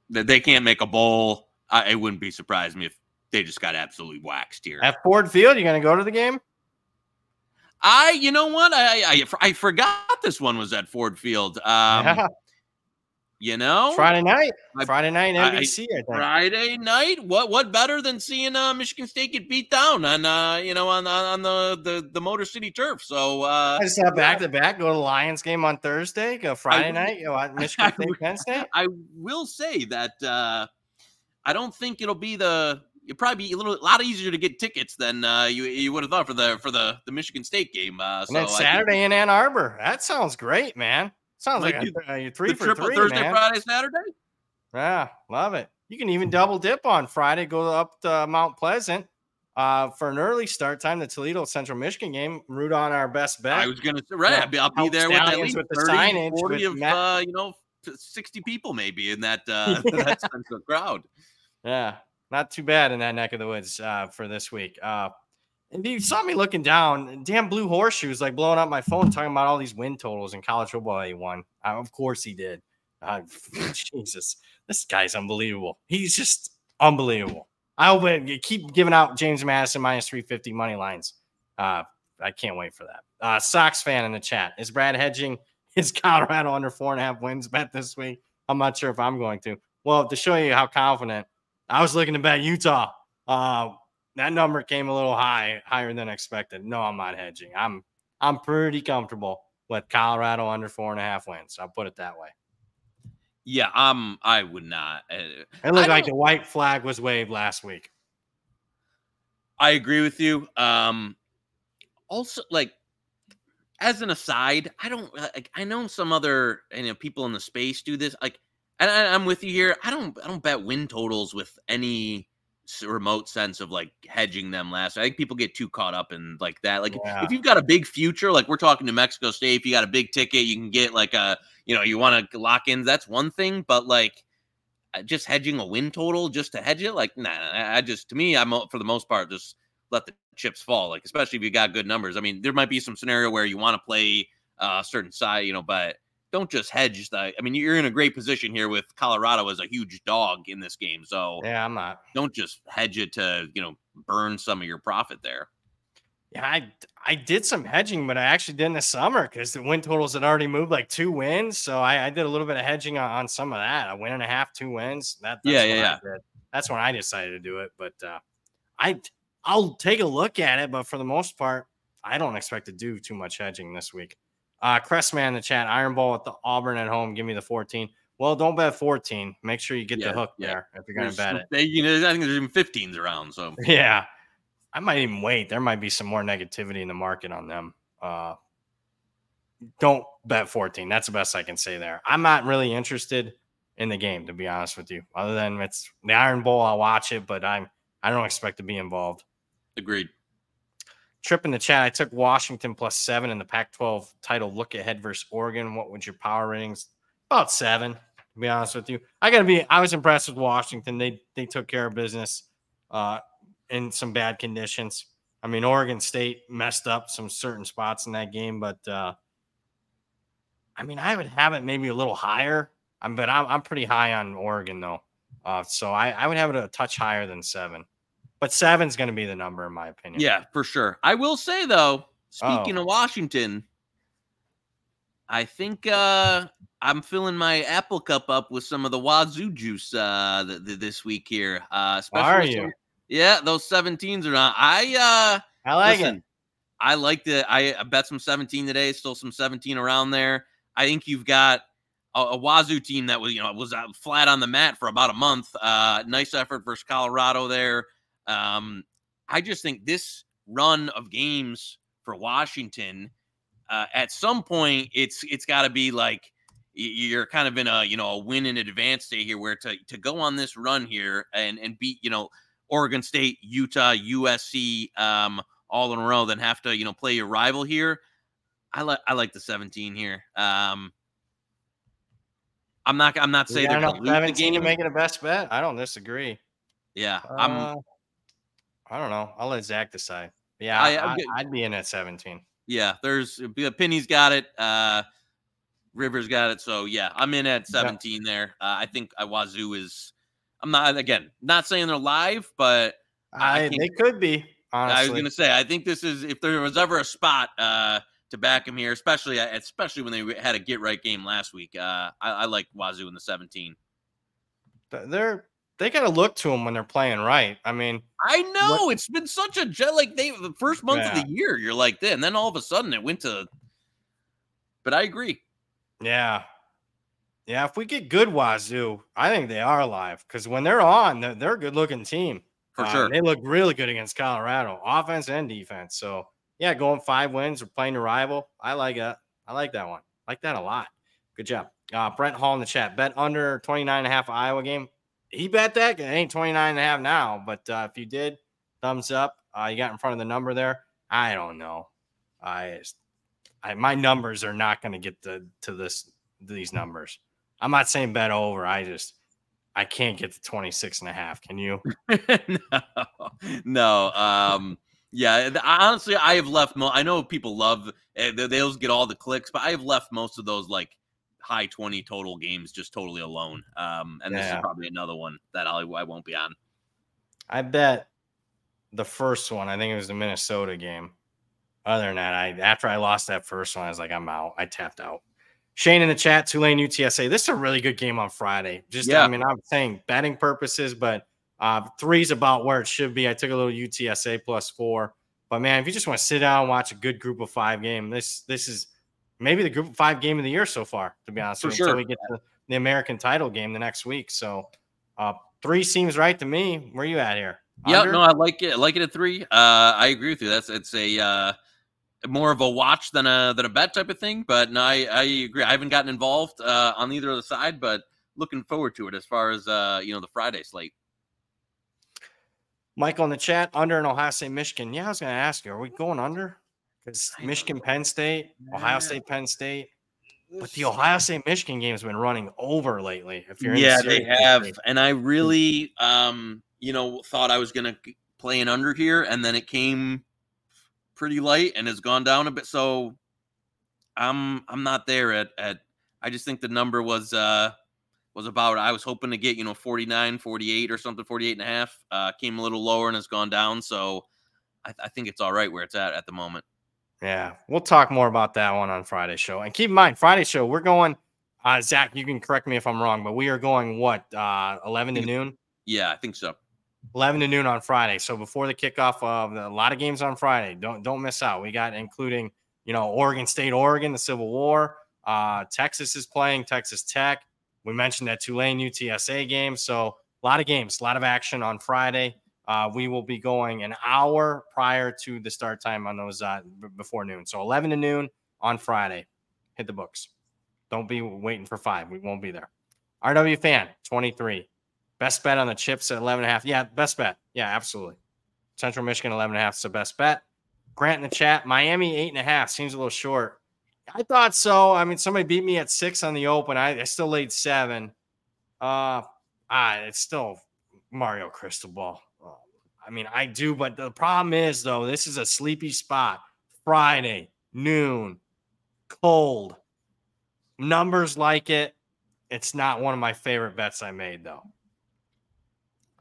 They they can't make a bowl. I, it wouldn't be surprised me if they just got absolutely waxed here. At Ford Field, you going to go to the game? I, you know what? I, I I forgot this one was at Ford Field. Um, yeah. You know, Friday night. I- Friday night I- NBC, I, think. Friday night. What what better than seeing uh, Michigan State get beat down on uh, you know on on, on the, the the Motor City turf? So uh, I just have back to back. Go to the Lions game on Thursday. Go Friday I- night. You know, Michigan I- State, Penn State. I will say that uh, I don't think it'll be the. It'll probably be a little a lot easier to get tickets than uh, you you would have thought for the for the the Michigan State game. Uh, And so then I think Saturday in Ann Arbor. That sounds great, man. Sounds like, Like a, a three for triple three, Thursday, man. Friday, Saturday. Yeah, love it. You can even double dip on Friday. Go up to Mount Pleasant uh, for an early start time. The Toledo Central Michigan game. Root on our best bet. I was gonna say, right? Yeah, I'll be, I'll be help there with at Stallions with the 30, signage 40 with of Matt- uh, you know, 60 people maybe in that uh, that central crowd. Yeah, not too bad in that neck of the woods uh, for this week. Uh, and you saw me looking down. Damn blue horseshoes like blowing up my phone, talking about all these win totals in college football. He won. Of course he did. Jesus, this guy's unbelievable. He's just unbelievable. I hope keep giving out James Madison minus 350 money lines. Uh, I can't wait for that. Uh, Sox fan in the chat. Is Brad hedging his Colorado under four and a half wins bet this week? I'm not sure if I'm going to. Well, to show you how confident I was looking to bet Utah. Uh, that number came a little high, higher than expected. No, I'm not hedging. I'm I'm pretty comfortable with Colorado under four and a half wins. I'll put it that way. Yeah, um, I would not. Uh, It looked like the white flag was waved last week. I agree with you. Um, also, like as an aside, I don't like. I know some other you know people in the space do this. Like, and I, I'm with you here. I don't. I don't bet win totals with any remote sense of like hedging them last. I think people get too caught up in like that. Like Yeah. if you've got a big future, like we're talking to Mexico State, if you got a big ticket, you can get like a you know you want to lock in. That's one thing, but like uh, just hedging a win total just to hedge it, like nah. I just to me, I'm for the most part just let the chips fall. Like especially if you got good numbers. I mean, there might be some scenario where you want to play uh, a certain side, you know, but don't just hedge the. I mean, you're in a great position here with Colorado as a huge dog in this game, so Yeah, I'm not. don't just hedge it to you know burn some of your profit there. Yeah, I I did some hedging, but I actually did in the summer because the win totals had already moved like two wins. So I, I did a little bit of hedging on, on some of that. A win and a half, two wins. That that's Yeah, yeah, I yeah. did. That's when I decided to do it. But uh, I I'll take a look at it, but for the most part, I don't expect to do too much hedging this week. Uh, Crestman in the chat, Iron Bowl at the Auburn at home. Give me the 14. Well, don't bet 14. Make sure you get Yeah, the hook yeah. there if you're going to bet it. They, you know, I think there's even 15s around. So Yeah. I might even wait. There might be some more negativity in the market on them. Uh, don't bet 14. That's the best I can say there. I'm not really interested in the game, to be honest with you. Other than it's the Iron Bowl, I'll watch it, but I'm I don't expect to be involved. agreed. Trip in the chat. I took Washington plus seven in the Pac-12 title look ahead versus Oregon. What would your power ratings? About seven, to be honest with you. I gotta be. I was impressed with Washington. They they took care of business uh, in some bad conditions. I mean, Oregon State messed up some certain spots in that game, but uh, I mean, I would have it maybe a little higher. I'm, but I'm, I'm pretty high on Oregon though, uh, so I, I would have it a touch higher than seven. But seven's going to be the number in my opinion. Yeah, for sure. I will say though, speaking of Washington, I think uh, I'm filling my apple cup up with some of the Wazoo juice uh, th- th- this week here. Uh, especially Are you? some- yeah, those 17s are not. I uh, I like listen, it. I like the. I I bet some 17 today. Still some 17 around there. I think you've got a, a Wazoo team that was you know was flat on the mat for about a month. Uh, nice effort versus Colorado there. Um, I just think this run of games for Washington, uh, at some point, it's it's got to be like you're kind of in a you know a win in advance state here, where to to go on this run here and and beat you know Oregon State, Utah, USC, um, all in a row, then have to you know play your rival here. I like I like the 17 here. Um, I'm not I'm not saying got they're enough gonna lose the 17 to game. it a best bet. I don't disagree. Yeah, I'm Uh, I don't know. I'll let Zach decide. Yeah, I- I, I'm I, good. I'd be in at 17. Yeah, there's uh, Penny's got it. Uh Rivers got it. So yeah, I'm in at 17 there. Uh, I think Wazoo is. I'm not again not saying they're live, but I I, they could be. Honestly, I was gonna say I think this is if there was ever a spot uh to back him here, especially uh, especially when they had a get right game last week. Uh, I, I like Wazoo in the 17. Th- they're they got to look to them when they're playing right. I mean, I know it's been such a jet like they the first month Yeah. of the year. You're like that, and then all of a sudden it went to. But I agree. yeah, yeah. If we get good Wazoo, I think they are alive because when they're on, they're, they're a good looking team. For Uh, sure. they look really good against Colorado, offense and defense. So yeah, going five wins or playing a rival, I like that. I like that one. like that a lot. Good job. Uh, Brent Hall in the chat. Bet under 29 and a half Iowa game. He bet that. It ain't 29 and a half now, but uh, if you did, thumbs up. Uh, you got in front of the number there. I don't know. I, I my numbers are not going to get to to this these numbers. I'm not saying bet over. I just I can't get to 26 and a half. Can you? no, no. Um, yeah. Honestly, I have left. Mo- I know people love eh, they they'll get all the clicks, but I have left most of those like high twenty total games just totally alone. Um, and this is probably another one that I'll, I won't be on. I bet the first one, I think it was the Minnesota game. Other than that, I after I lost that first one, I was like, I'm out. I tapped out. Shane in the chat, Tulane UTSA. This is a really good game on Friday. Just Yeah. I mean, I'm saying betting purposes, but uh three's about where it should be. I took a little UTSA plus four. But man, if you just want to sit down and watch a good group of five game, this this is maybe the group five game of the year so far, to be honest For with sure. until we get to the American title game the next week. So uh three seems right to me. Where you at here? Yeah, no, I like it. I like it at three. Uh, I agree with you. That's it's a uh, more of a watch than a than a bet type of thing. But no, I, I agree. I haven't gotten involved uh, on either of the side, but looking forward to it as far as uh, you know the Friday slate. Michael in the chat, under in Ohio State, Michigan. Yeah, I was going to ask you, are we going under? Because Michigan. Penn State, Ohio Yeah. State, Penn State. But the Ohio State, Michigan game has been running over lately. If you're in the yeah, they have, and I really, um, you know, thought I was gonna play an under here, and then it came pretty light and has gone down a bit. So I'm I'm not there at at. I just think the number was uh was about. I was hoping to get you know 49, 48 or something, 48 and a half. Uh, came a little lower and has gone down. So I, I think it's all right where it's at at the moment. Yeah, we'll talk more about that one on Friday show. And keep in mind, Friday show, we're going. Uh, Zach, you can correct me if I'm wrong, but we are going what uh, 11 to noon. Yeah, I think so. 11 to noon on Friday. So before the kickoff of the, a lot of games on Friday, don't don't miss out. We got including you know Oregon State, Oregon, the Civil War. Uh, Texas is playing Texas Tech. We mentioned that Tulane UTSA game. So a lot of games, a lot of action on Friday. Uh, we will be going an hour prior to the start time on those uh, b- before noon. So 11 to noon on Friday. Hit the books. Don't be waiting for five. We won't be there. RW fan 23. Best bet on the chips at 11 and a half. Yeah, best bet. Yeah, absolutely. Central Michigan 11 and a half is the best bet. Grant in the chat, Miami eight and a half seems a little short. I thought so. I mean, somebody beat me at six on the open. I, I still laid seven. Uh, ah, it's still Mario Cristobal. Oh, I mean, I do, but the problem is though, this is a sleepy spot. Friday noon, cold. Numbers like it. It's not one of my favorite bets I made though.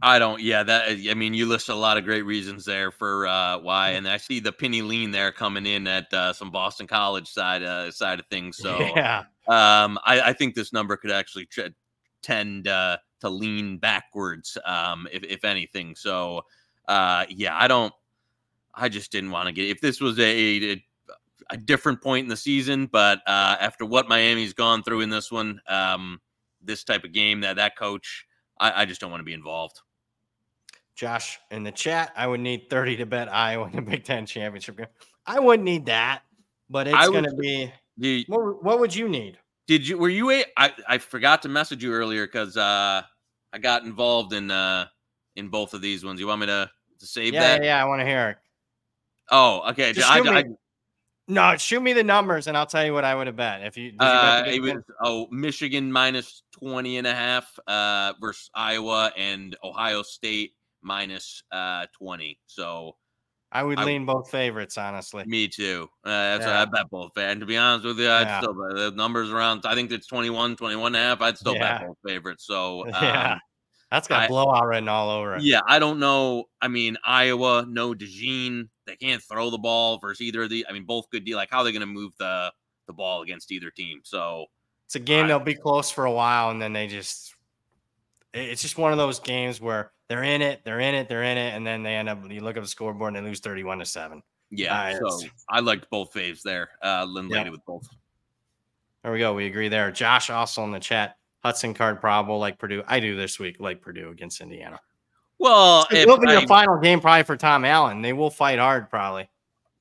I don't. Yeah, that. I mean, you list a lot of great reasons there for uh, why, and I see the penny lean there coming in at uh, some Boston College side uh, side of things. So yeah, um, I, I think this number could actually tr- tend uh, to lean backwards, um, if if anything. So uh, yeah, I don't. I just didn't want to get if this was a, a a different point in the season, but uh, after what Miami's gone through in this one, um, this type of game, that that coach, I, I just don't want to be involved. Josh in the chat, I would need 30 to bet Iowa in the Big Ten championship game. I wouldn't need that, but it's going to be. The, What, what would you need? did you were you a I, I forgot to message you earlier because uh, I got involved in uh, in both of these ones. You want me to to save Yeah, that? yeah, yeah, I want to hear it. Oh, okay. Just I, shoot me- I, No, shoot me the numbers and I'll tell you what I would have bet. If you, you bet Uh, it was oh Michigan minus 20 and a half uh, versus Iowa and Ohio State minus uh, 20. So I would I- lean both favorites, honestly. me too. Uh, that's Yeah. I bet both. And to be honest with you, I'd Yeah. still bet the numbers around. I think it's 21, 21 and a half. I'd still Yeah. bet both favorites. So Yeah. That's got I- blowout written all over it. yeah, I don't know. I mean, Iowa, no DeJean. They can't throw the ball versus either of the. I mean, both good. deal. Like, how are they going to move the the ball against either team? So It's a game I- they'll be close for a while, and then they just. It's just one of those games where they're in it, they're in it, they're in it, and then they end up. You look at the scoreboard and they lose thirty-one to seven. yeah, Uh, so I liked both faves there. Uh, Lynn Yeah. Lady with both. There we go. We agree there. Josh also in the chat. Hudson Card probable like Purdue. I do this week like Purdue against Indiana. Well, it will be I- your final game probably for Tom Allen. They will fight hard probably.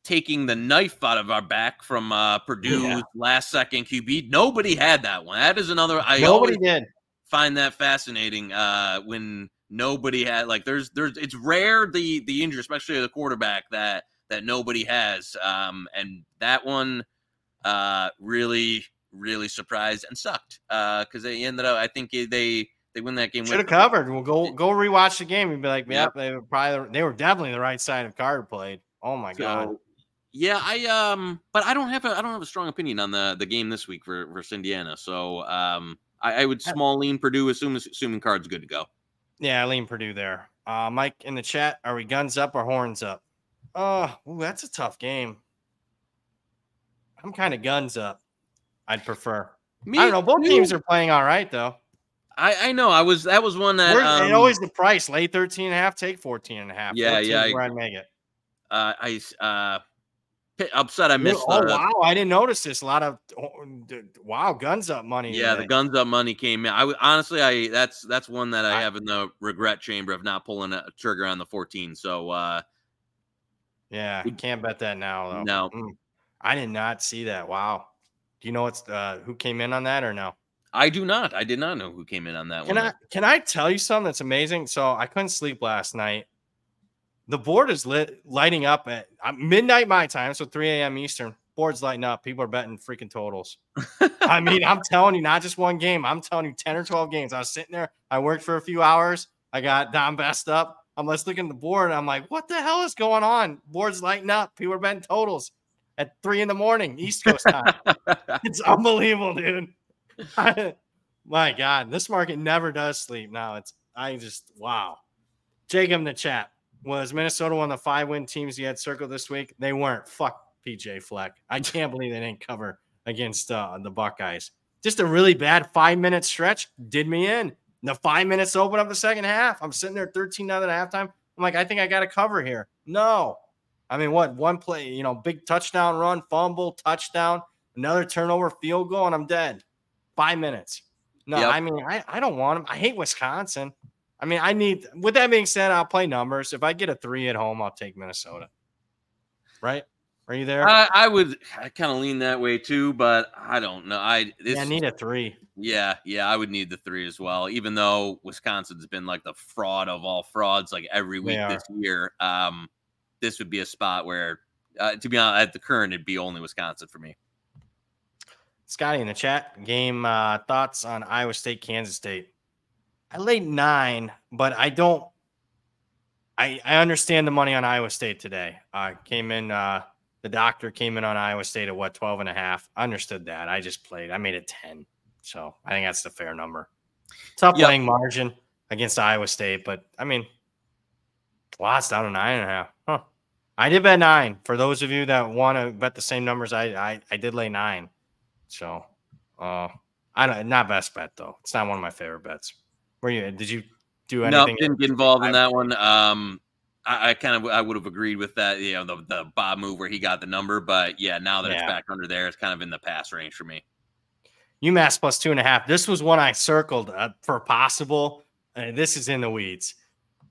taking the knife out of our back from uh, Purdue's Yeah. last second QB, nobody had that one. That is another. I Nobody did. find that fascinating uh, when nobody had like there's there's it's rare the the injury, especially the quarterback that that nobody has. Um, and that one uh, really really surprised and sucked because they ended up. I think they they win that game. Should have covered. We'll go go rewatch the game and be like, Yep. yep, they were probably they were definitely the right side of card played. Oh my god. Yeah, I um, but I don't have a I don't have a strong opinion on the the game this week for versus Indiana. So um, I, I would small lean Purdue, assuming assuming cards good to go. Yeah, I lean Purdue there. Uh, Mike in the chat, are we guns up or horns up? Oh, ooh, that's a tough game. I'm kind of guns up. I'd prefer. Me, I don't know. Both too. teams are playing all right though. I I know. I was that was one that Where, um, and always the price, lay 13 and a half, take 14 and a half. Yeah, yeah, is I- Where I'd make it. uh, I uh upset. I missed. oh the, wow, I didn't notice this. A lot of oh, wow, guns up money. Yeah, the guns up money came in. I honestly, I that's that's one that I, I- have in the regret chamber of not pulling a trigger on the 14. So uh Yeah, can't bet that now though. No. Mm. I did not see that. Wow. Do you know what's uh, who came in on that or no? I do not. I did not know who came in on that Can one. I can I tell you something that's amazing? So I couldn't sleep last night. The board is lit lighting up at uh, midnight my time, so 3 a.m. Eastern. Board's lighting up. People are betting freaking totals. I mean, I'm telling you, not just one game. I'm telling you, 10 or 12 games. I was sitting there. I worked for a few hours. I got Don Best up. I'm just looking at the board. And I'm like, what the hell is going on? Board's lighting up. People are betting totals at three in the morning, East Coast time. it's unbelievable, dude. My God, this market never does sleep. Now it's I just wow. Jacob in the chat was Minnesota one of the five win teams you had circled this week. They weren't. Fuck PJ Fleck. I can't believe they didn't cover against uh, the Buckeyes. Just a really bad five minute stretch did me in. The five minutes open up the second half. I'm sitting there 13 nothing at halftime. I'm like, I think I got to cover here. No. I mean, what? One play, you know, big touchdown run, fumble, touchdown, another turnover, field goal, and I'm dead. Five minutes. No, Yep. I mean, I, I don't want him. I hate Wisconsin. I mean, I need, with that being said, I'll play numbers. If I get a three at home, I'll take Minnesota. Right? Are you there? I, I would I kind of lean that way too, but I don't know. I this, yeah, I need a three. yeah, yeah, I would need the three as well. Even though Wisconsin's been like the fraud of all frauds, like every week this year. Um, this would be a spot where, uh, to be honest, at the current, it'd be only Wisconsin for me. Scotty in the chat. Game uh, thoughts on Iowa State, Kansas State. I laid nine, but I don't. I I understand the money on Iowa State today. I came in. Uh, the doctor came in on Iowa State at what 12 and a half. I understood that. I just played. I made it 10. So I think that's the fair number. Tough Yep. playing margin against Iowa State. But I mean, it's down to nine and a half. I did bet nine. For those of you that want to bet the same numbers, I I, I did lay nine. So, uh, I don't not best bet though. It's not one of my favorite bets. Were you? Did you do anything? No, didn't get involved in that one. Um, I, I kind of I would have agreed with that. You know, the the Bob move where he got the number, but yeah, now that yeah. it's back under there, it's kind of in the pass range for me. UMass plus two and a half. This was one I circled uh, for possible. Uh, this is in the weeds.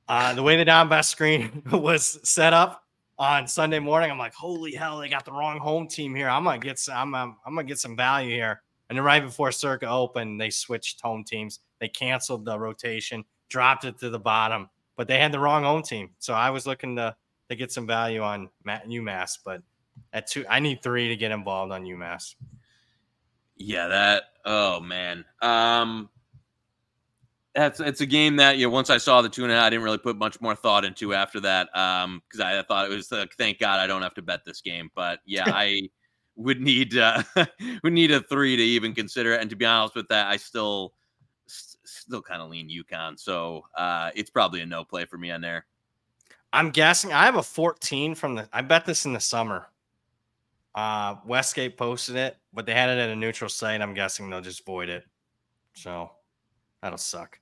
Uh, the way the Don Best screen was set up on Sunday morning, I'm like, holy hell, they got the wrong home team here. I'm gonna get some. I'm, I'm gonna get some value here. And then right before Circa opened, they switched home teams. They canceled the rotation, dropped it to the bottom, but they had the wrong home team. So I was looking to to get some value on UMass, but at two, I need three to get involved on UMass. Yeah, that. Oh man. Um, that's it's a game that you know once I saw the tuna, I didn't really put much more thought into after that. Um, because I, I, thought it was like, thank God I don't have to bet this game. But yeah, I would need uh would need a three to even consider it. And to be honest with that, I still still kind of lean UConn. So uh it's probably a no play for me on there. I'm guessing I have a 14 from the I bet this in the summer. Uh Westgate posted it, but they had it at a neutral site. I'm guessing they'll just void it. So that'll suck.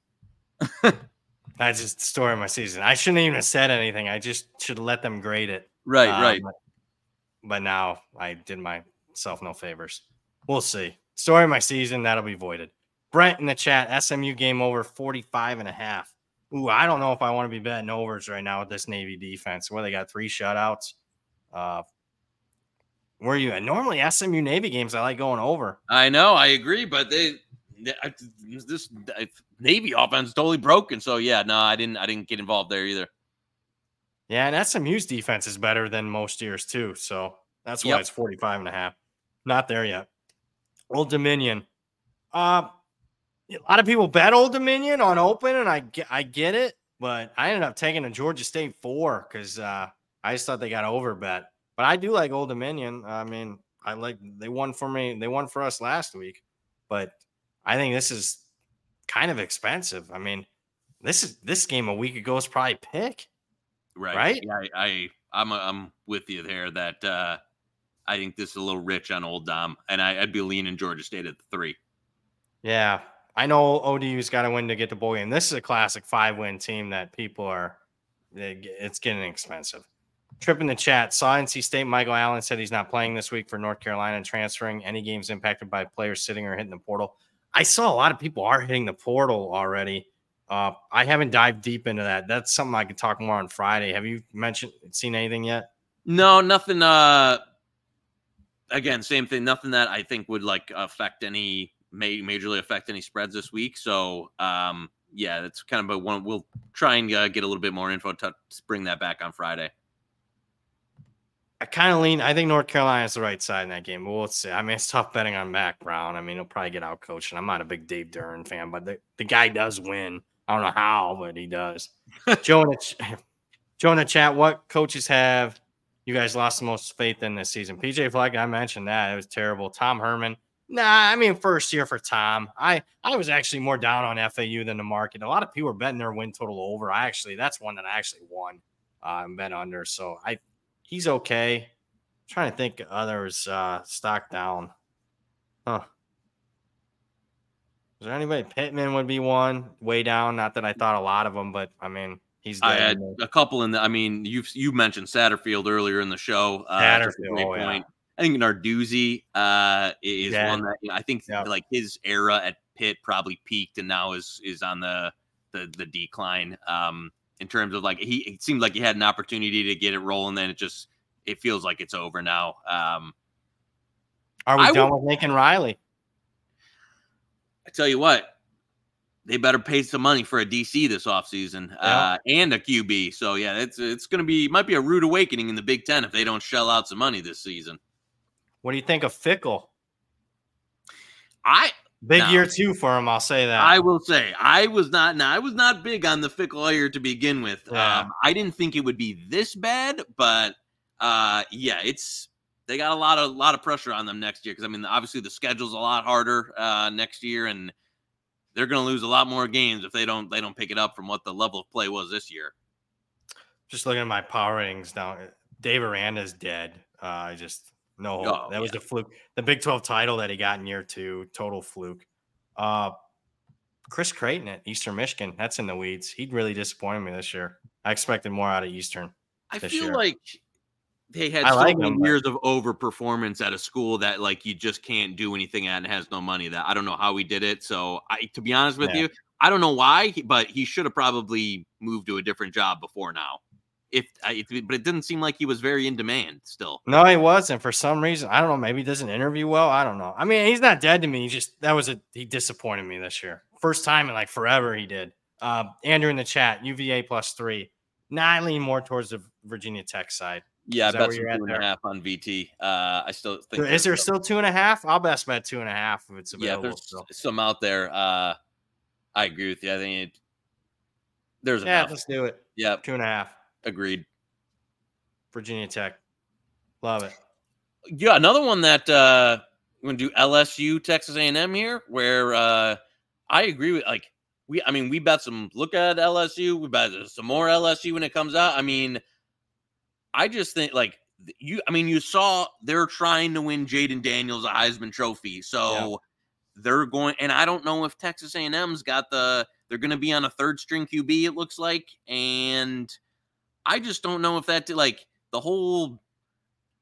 That's just the story of my season. I shouldn't even have said anything. I just should let them grade it. Right, um, right. But, but now I did myself no favors. We'll see. Story of my season, that'll be voided. Brent in the chat, SMU game over 45 and a half. Ooh, I don't know if I want to be betting overs right now with this Navy defense. Where they got three shutouts. Uh, where you at? Normally SMU Navy games, I like going over. I know, I agree, but they this Navy offense is totally broken. So yeah, no, I didn't I didn't get involved there either. Yeah, and SMU's defense is better than most years too. So that's why yep. it's 45 and a half. Not there yet. Old Dominion. Uh a lot of people bet Old Dominion on open, and I get I get it, but I ended up taking a Georgia State four because uh, I just thought they got over bet. But I do like Old Dominion. I mean, I like they won for me. They won for us last week, but I think this is kind of expensive. I mean, this is this game a week ago is probably pick. Right. Right. Yeah, I, I I'm I'm with you there that uh I think this is a little rich on old Dom, and I, would be leaning Georgia State at the three. Yeah, I know ODU's got to win to get the boy, and this is a classic five win team that people are. It's getting expensive. Trip in the chat. Saw NC State. Michael Allen said he's not playing this week for North Carolina and transferring. Any games impacted by players sitting or hitting the portal. I saw a lot of people are hitting the portal already. Uh, I haven't dived deep into that. That's something I could talk more on Friday. Have you mentioned seen anything yet? No, nothing. Uh, again, same thing. Nothing that I think would like affect any may majorly affect any spreads this week. So, um, yeah, that's kind of a one. We'll try and uh, get a little bit more info to bring that back on Friday. I kind of lean. I think North Carolina is the right side in that game. But we'll see. I mean, it's tough betting on Mack Brown. I mean, he'll probably get out coached. And I'm not a big Dave Doeren fan, but the, the guy does win. I don't know how, but he does. Joe in the, Joe in the chat, what coaches have you guys lost the most faith in this season? PJ Fleck, I mentioned that. It was terrible. Tom Herman. Nah, I mean, first year for Tom. I, I was actually more down on FAU than the market. A lot of people were betting their win total over. I actually, that's one that I actually won uh, and bet under. So I he's okay. I'm trying to think others uh stock down. Huh. Is there anybody? Pittman would be one way down. Not that I thought a lot of them, but I mean, he's. I had a couple in the. I mean, you've you mentioned Satterfield earlier in the show. Uh, Satterfield, oh, point. Yeah. I think Narduzzi uh, is yeah. one that you know, I think like his era at Pitt probably peaked and now is is on the the, the decline. Um, in terms of like he it seemed like he had an opportunity to get it rolling, then it just it feels like it's over now. Um, Are we I done would, with Lincoln Riley? I tell you what, they better pay some money for a DC this offseason yeah. uh, and a QB. So yeah, it's it's going to be might be a rude awakening in the Big Ten if they don't shell out some money this season. What do you think of Fickell? I Big now, year two for him, I'll say that. I will say I was not. Now I was not big on the Fickell hire to begin with. Yeah. Um, I didn't think it would be this bad, but uh, yeah, it's they got a lot of lot of pressure on them next year because I mean, obviously the schedule's a lot harder uh, next year, and they're going to lose a lot more games if they don't they don't pick it up from what the level of play was this year. Just looking at my power ratings now, Dave Aranda's dead. Uh, I just no. Oh, that was yeah. a fluke. The Big 12 title that he got in year two, total fluke. Uh, Chris Creighton at Eastern Michigan, that's in the weeds. He'd really disappointed me this year. I expected more out of Eastern. I feel year. like they had I so like many them, but- years of overperformance at a school that like you just can't do anything at and has no money. That I don't know how he did it. So I, to be honest with Yeah. you, I don't know why, but he should have probably moved to a different job before now. If, I, but it didn't seem like he was very in demand still. No, he wasn't. For some reason, I don't know. Maybe he doesn't interview well. I don't know. I mean, he's not dead to me. He just that was a he disappointed me this year. First time in like forever he did. Uh, Andrew in the chat, UVA plus three. Nah, I lean more towards the Virginia Tech side. Yeah, Is that I bet where some you're at two and a half on VT. Uh, I still think Is there still two and a half? I'll best bet two and a half if it's available. yeah, there's still. some out there. Uh, I agree with you. I think it, there's Yeah, enough. let's do it. Yeah, Two and a half. Agreed. Virginia Tech. Love it. Yeah, another one that uh we're gonna do LSU Texas A&M here, where uh I agree with like we I mean we bet some look at LSU, we bet some more LSU when it comes out. I mean, I just think like you I mean you saw they're trying to win Jayden Daniels a Heisman trophy. So they're going and I don't know if Texas A&M's got the they're gonna be on a third string QB, it looks like. And I just don't know if that like the whole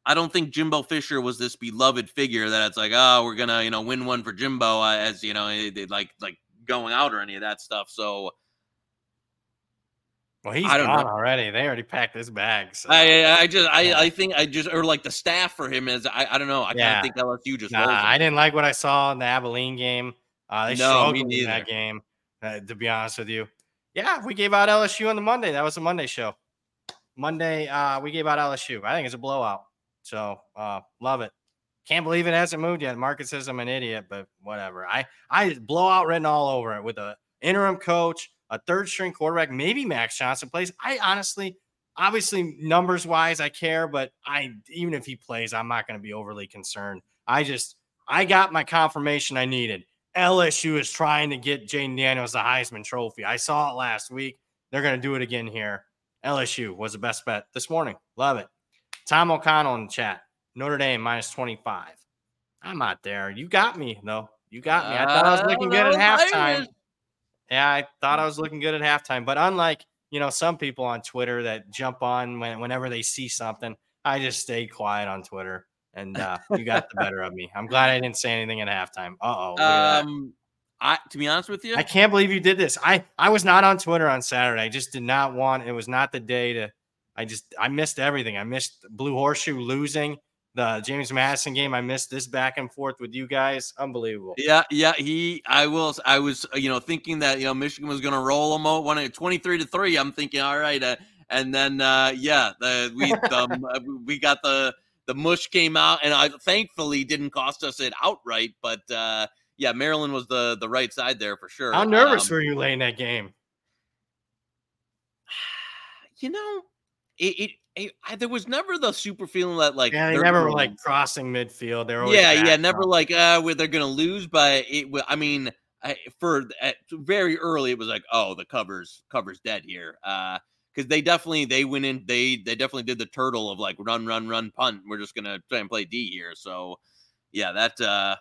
I don't think Jimbo Fisher was this beloved figure that it's like, oh, we're gonna, you know, win one for Jimbo uh, as you know, it, it, like like going out or any of that stuff. So Well, he's I don't gone know. already. They already packed his bags. So. I I just I, Yeah. I think I just or like the staff for him is I, I don't know. I kind Yeah. of think LSU just Nah. I didn't like what I saw in the Abilene game. Uh, they No, struggled in that game. uh, to be honest with you, yeah, we gave out LSU on the Monday. That was a Monday show. Monday, uh, we gave out LSU. I think it's a blowout. So uh, love it. Can't believe it hasn't moved yet. Market says I'm an idiot, but whatever. I I blowout written all over it with a interim coach, a third string quarterback, maybe Max Johnson plays. I honestly, obviously, numbers wise, I care, but I even if he plays, I'm not going to be overly concerned. I just I got my confirmation I needed. LSU is trying to get Jayden Daniels the Heisman Trophy. I saw it last week. They're going to do it again here. LSU was the best bet this morning. Love it. Tom O'Connell in the chat. Notre Dame minus 25. I'm not there. You got me, though. You got me. I thought I was looking good at know if I halftime. Yeah, I thought I was looking good at halftime. But unlike, you know, some people on Twitter that jump on when, whenever they see something, I just stayed quiet on Twitter. And uh, you got the better of me. I'm glad I didn't say anything at halftime. Uh oh. Um, I to be honest with you, I can't believe you did this. I I was not on Twitter on Saturday. I just did not want. It was not the day to. I just I missed everything. I missed Blue Horseshoe losing the James Madison game. I missed this back and forth with you guys. Unbelievable. Yeah, yeah, he. I will. I was, uh, you know, thinking that you know Michigan was going to roll them out one twenty three to three. I'm thinking, all right, uh, and then uh, yeah, the we the, uh, we got the the mush came out, and I thankfully didn't cost us it outright. But uh, yeah, Maryland was the the right side there for sure. How nervous Um, were you late in that game? you know, it, it, I, there was never the super feeling that like Yeah, they they're never were like crossing midfield. They were always yeah, yeah, never like uh where they're gonna lose, but it. I mean, I, for at very early, it was like, oh, the covers covers dead here, uh, because they definitely they went in, they they definitely did the turtle of like run, run, run, punt. We're just gonna try and play D here, so yeah, that uh,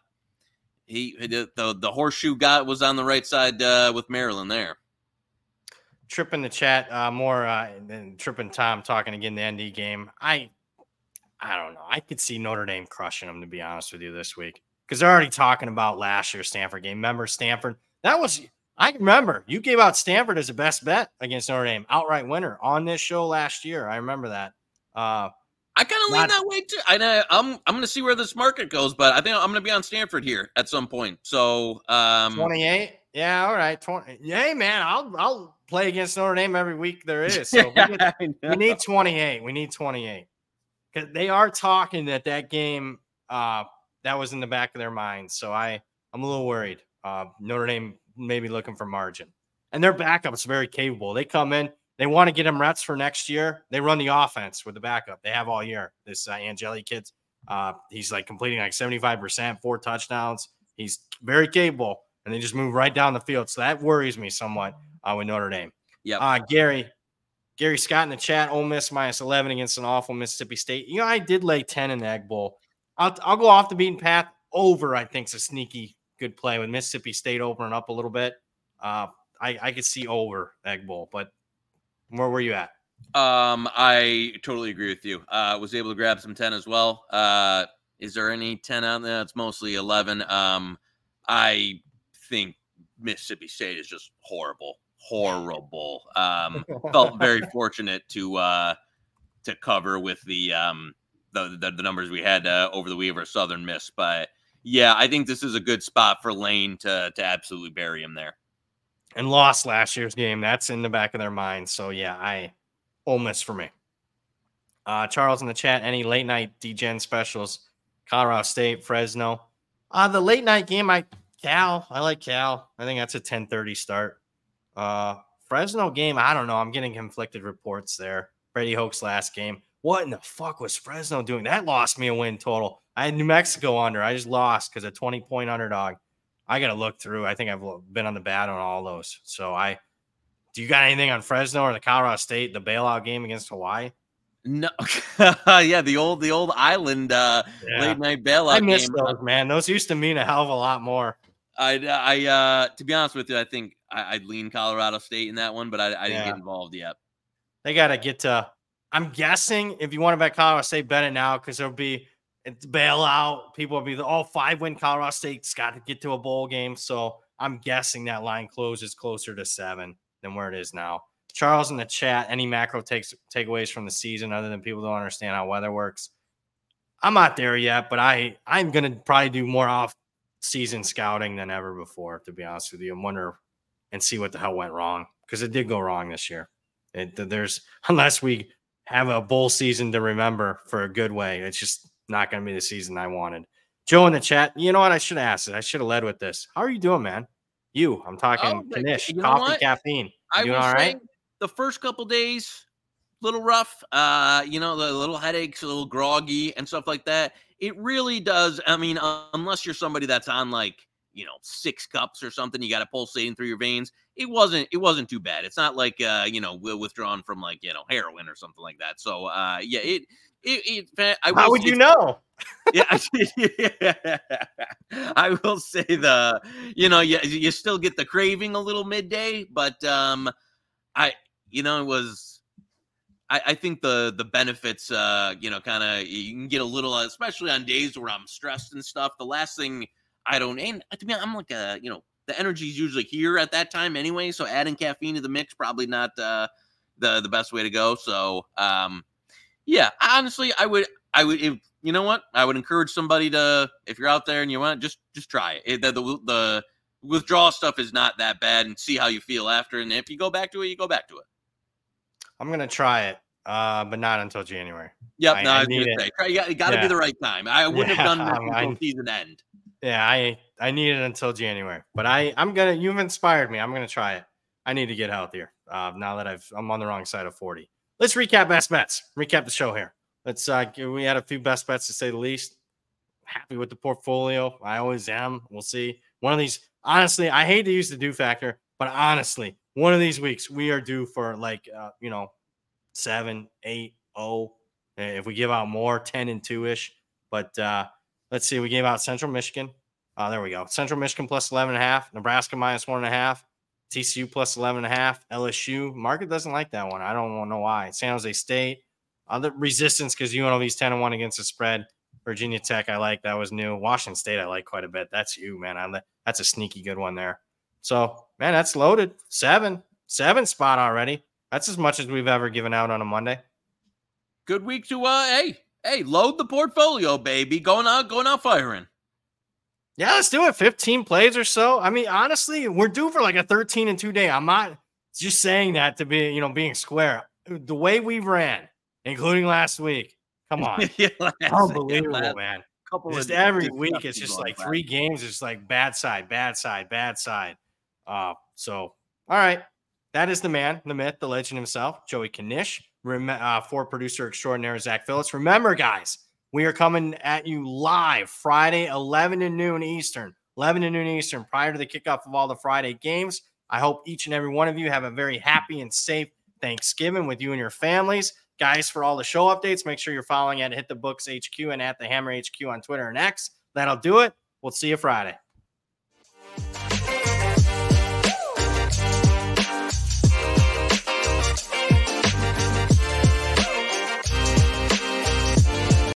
he the the, horseshoe got was on the right side uh with Maryland there. Trip in the chat, uh, more uh, than Trip and Tom talking again the ND game. I, I don't know. I could see Notre Dame crushing them to be honest with you this week because they're already talking about last year's Stanford game. Remember Stanford? That was I remember you gave out Stanford as a best bet against Notre Dame, outright winner on this show last year. I remember that. Uh, I kind of lean that way too. I know I'm I'm gonna see where this market goes, but I think I'm gonna be on Stanford here at some point. So um, 28. Yeah, all right. 20. Hey man, I'll I'll play against Notre Dame every week there is. So we, get- we need 28. We need 28. Because they are talking that that game uh that was in the back of their minds. So I I'm a little worried. Uh Notre Dame maybe looking for margin. And their backup's very capable. They come in, they want to get him reps for next year. They run the offense with the backup. They have all year. This uh, Angeli kid, uh he's like completing like 75%, four touchdowns. He's very capable. and they just move right down the field. So that worries me somewhat uh, with Notre Dame. Yep. Uh, Gary, Gary Scott in the chat, Ole Miss minus 11 against an awful Mississippi State. You know, I did lay 10 in the Egg Bowl. I'll, I'll go off the beaten path. Over, I think, is a sneaky good play with Mississippi State opening up a little bit. Uh, I, I could see over Egg Bowl, but where were you at? Um, I totally agree with you. Uh, was able to grab some ten as well. Uh, is there any ten out there? It's mostly eleven. Um, I think Mississippi State is just horrible, horrible. Um, felt very fortunate to uh to cover with the um the the, the numbers we had uh, over the Weaver Southern Miss, but yeah, I think this is a good spot for Lane to to absolutely bury him there. And lost last year's game. That's in the back of their mind. So yeah, I Ole Miss for me. Uh, Charles in the chat. Any late night DGen specials? Colorado State, Fresno. Uh, the late night game. I Cal. I like Cal. I think that's a 10:30 start. Uh, Fresno game. I don't know. I'm getting conflicted reports there. Brady Hoke's last game. What in the fuck was Fresno doing? That lost me a win total. I had New Mexico under. I just lost because a 20 point underdog. I got to look through. I think I've been on the bat on all those. So I, do you got anything on Fresno or the Colorado State, the bailout game against Hawaii? No, yeah, the old the old island uh, Yeah. late night bailout. I miss game. those, man. Those used to mean a hell of a lot more. I I uh, to be honest with you, I think I, I'd lean Colorado State in that one, but I, I didn't Yeah. get involved yet. They got to get to. I'm guessing if you want to bet Colorado State, bet it now because there'll be it's bailout. People will be oh five win Colorado State's got to get to a bowl game. So I'm guessing that line closes closer to seven than where it is now. Charles in the chat, any macro takes takeaways from the season other than people don't understand how weather works. I'm not there yet, but I I'm gonna probably do more off season scouting than ever before, to be honest with you. and wonder and see what the hell went wrong because it did go wrong this year. It, there's unless we have a bowl season to remember for a good way, it's just not going to be the season I wanted. Joe in the chat, you know what? I should have asked it. I should have led with this. How are you doing, man? You, I'm talking Oh, Knish, you coffee, caffeine. I You doing all say the first couple days, little rough. Uh, you know, the little headaches, a little groggy, and stuff like that. It really does. I mean, uh, unless you're somebody that's on like you know six cups or something, you got to pulsating through your veins. It wasn't. It wasn't too bad. It's not like uh, you know withdrawn from like you know heroin or something like that. So uh, yeah, it. It, it, I How would you know? yeah, I will say the you know you you still get the craving a little midday, but um, I you know it was I, I think the the benefits uh you know kind of you can get a little especially on days where I'm stressed and stuff. The last thing I don't and to me I'm like a you know the energy's usually here at that time anyway, so adding caffeine to the mix probably not uh the the best way to go. So um yeah, honestly I would I would if you know what I would encourage somebody to if you're out there and you want just just try it. it the, the the withdrawal stuff is not that bad and see how you feel after and if you go back to it you go back to it. I'm gonna try it, uh, but not until January. Yep, I- no, I I, need it. say you got, to Yeah. be the right time. I wouldn't Yeah, have done this I- until season end. Yeah, I I need it until January, but I I'm gonna. You've inspired me. I'm gonna try it. I need to get healthier. Uh, now that I've I'm on the wrong side of 40. Let's recap best bets. Recap the show here. Let's. uh We had a few best bets to say the least. Happy with the portfolio. I always am. We'll see. One of these. Honestly, I hate to use the do factor, but honestly, one of these weeks we are due for like uh, you know seven, eight, oh. If we give out more, 10 and 2 ish. But uh, let's see, we gave out Central Michigan. Uh, there we go. Central Michigan plus 11 and a half, Nebraska minus one and a half, TCU plus 11 and a half, LSU. Market doesn't like that one. I don't know why. San Jose State, other resistance because UNLV's 10 and 1 against the spread. Virginia Tech, I like. That was new. Washington State, I like quite a bit. That's you, man. I'm that's a sneaky good one there. So, man, that's loaded. Seven, seven spot already. That's as much as we've ever given out on a Monday. Good week to uh hey hey load the portfolio baby going out going out firing. Yeah, let's do it. 15 plays or so. I mean, honestly, we're due for like a 13 and two day. I'm not just saying that to be, you know, being square. The way we ran, including last week, come on. Yeah, last- Unbelievable, last man. couple Just of every week, it's just like three games. It's like bad side, bad side, bad side. Uh, so, all right. That is the man, the myth, the legend himself, Joey Knish, rem- uh, for producer extraordinaire Zach Phillips. Remember, guys, we are coming at you live Friday, 11 to noon Eastern 11 to noon Eastern, prior to the kickoff of all the Friday games. I hope each and every one of you have a very happy and safe Thanksgiving with you and your families. Guys, for all the show updates, make sure you're following at Hit the Books HQ and at the Hammer HQ on Twitter and X. That'll do it. We'll see you Friday.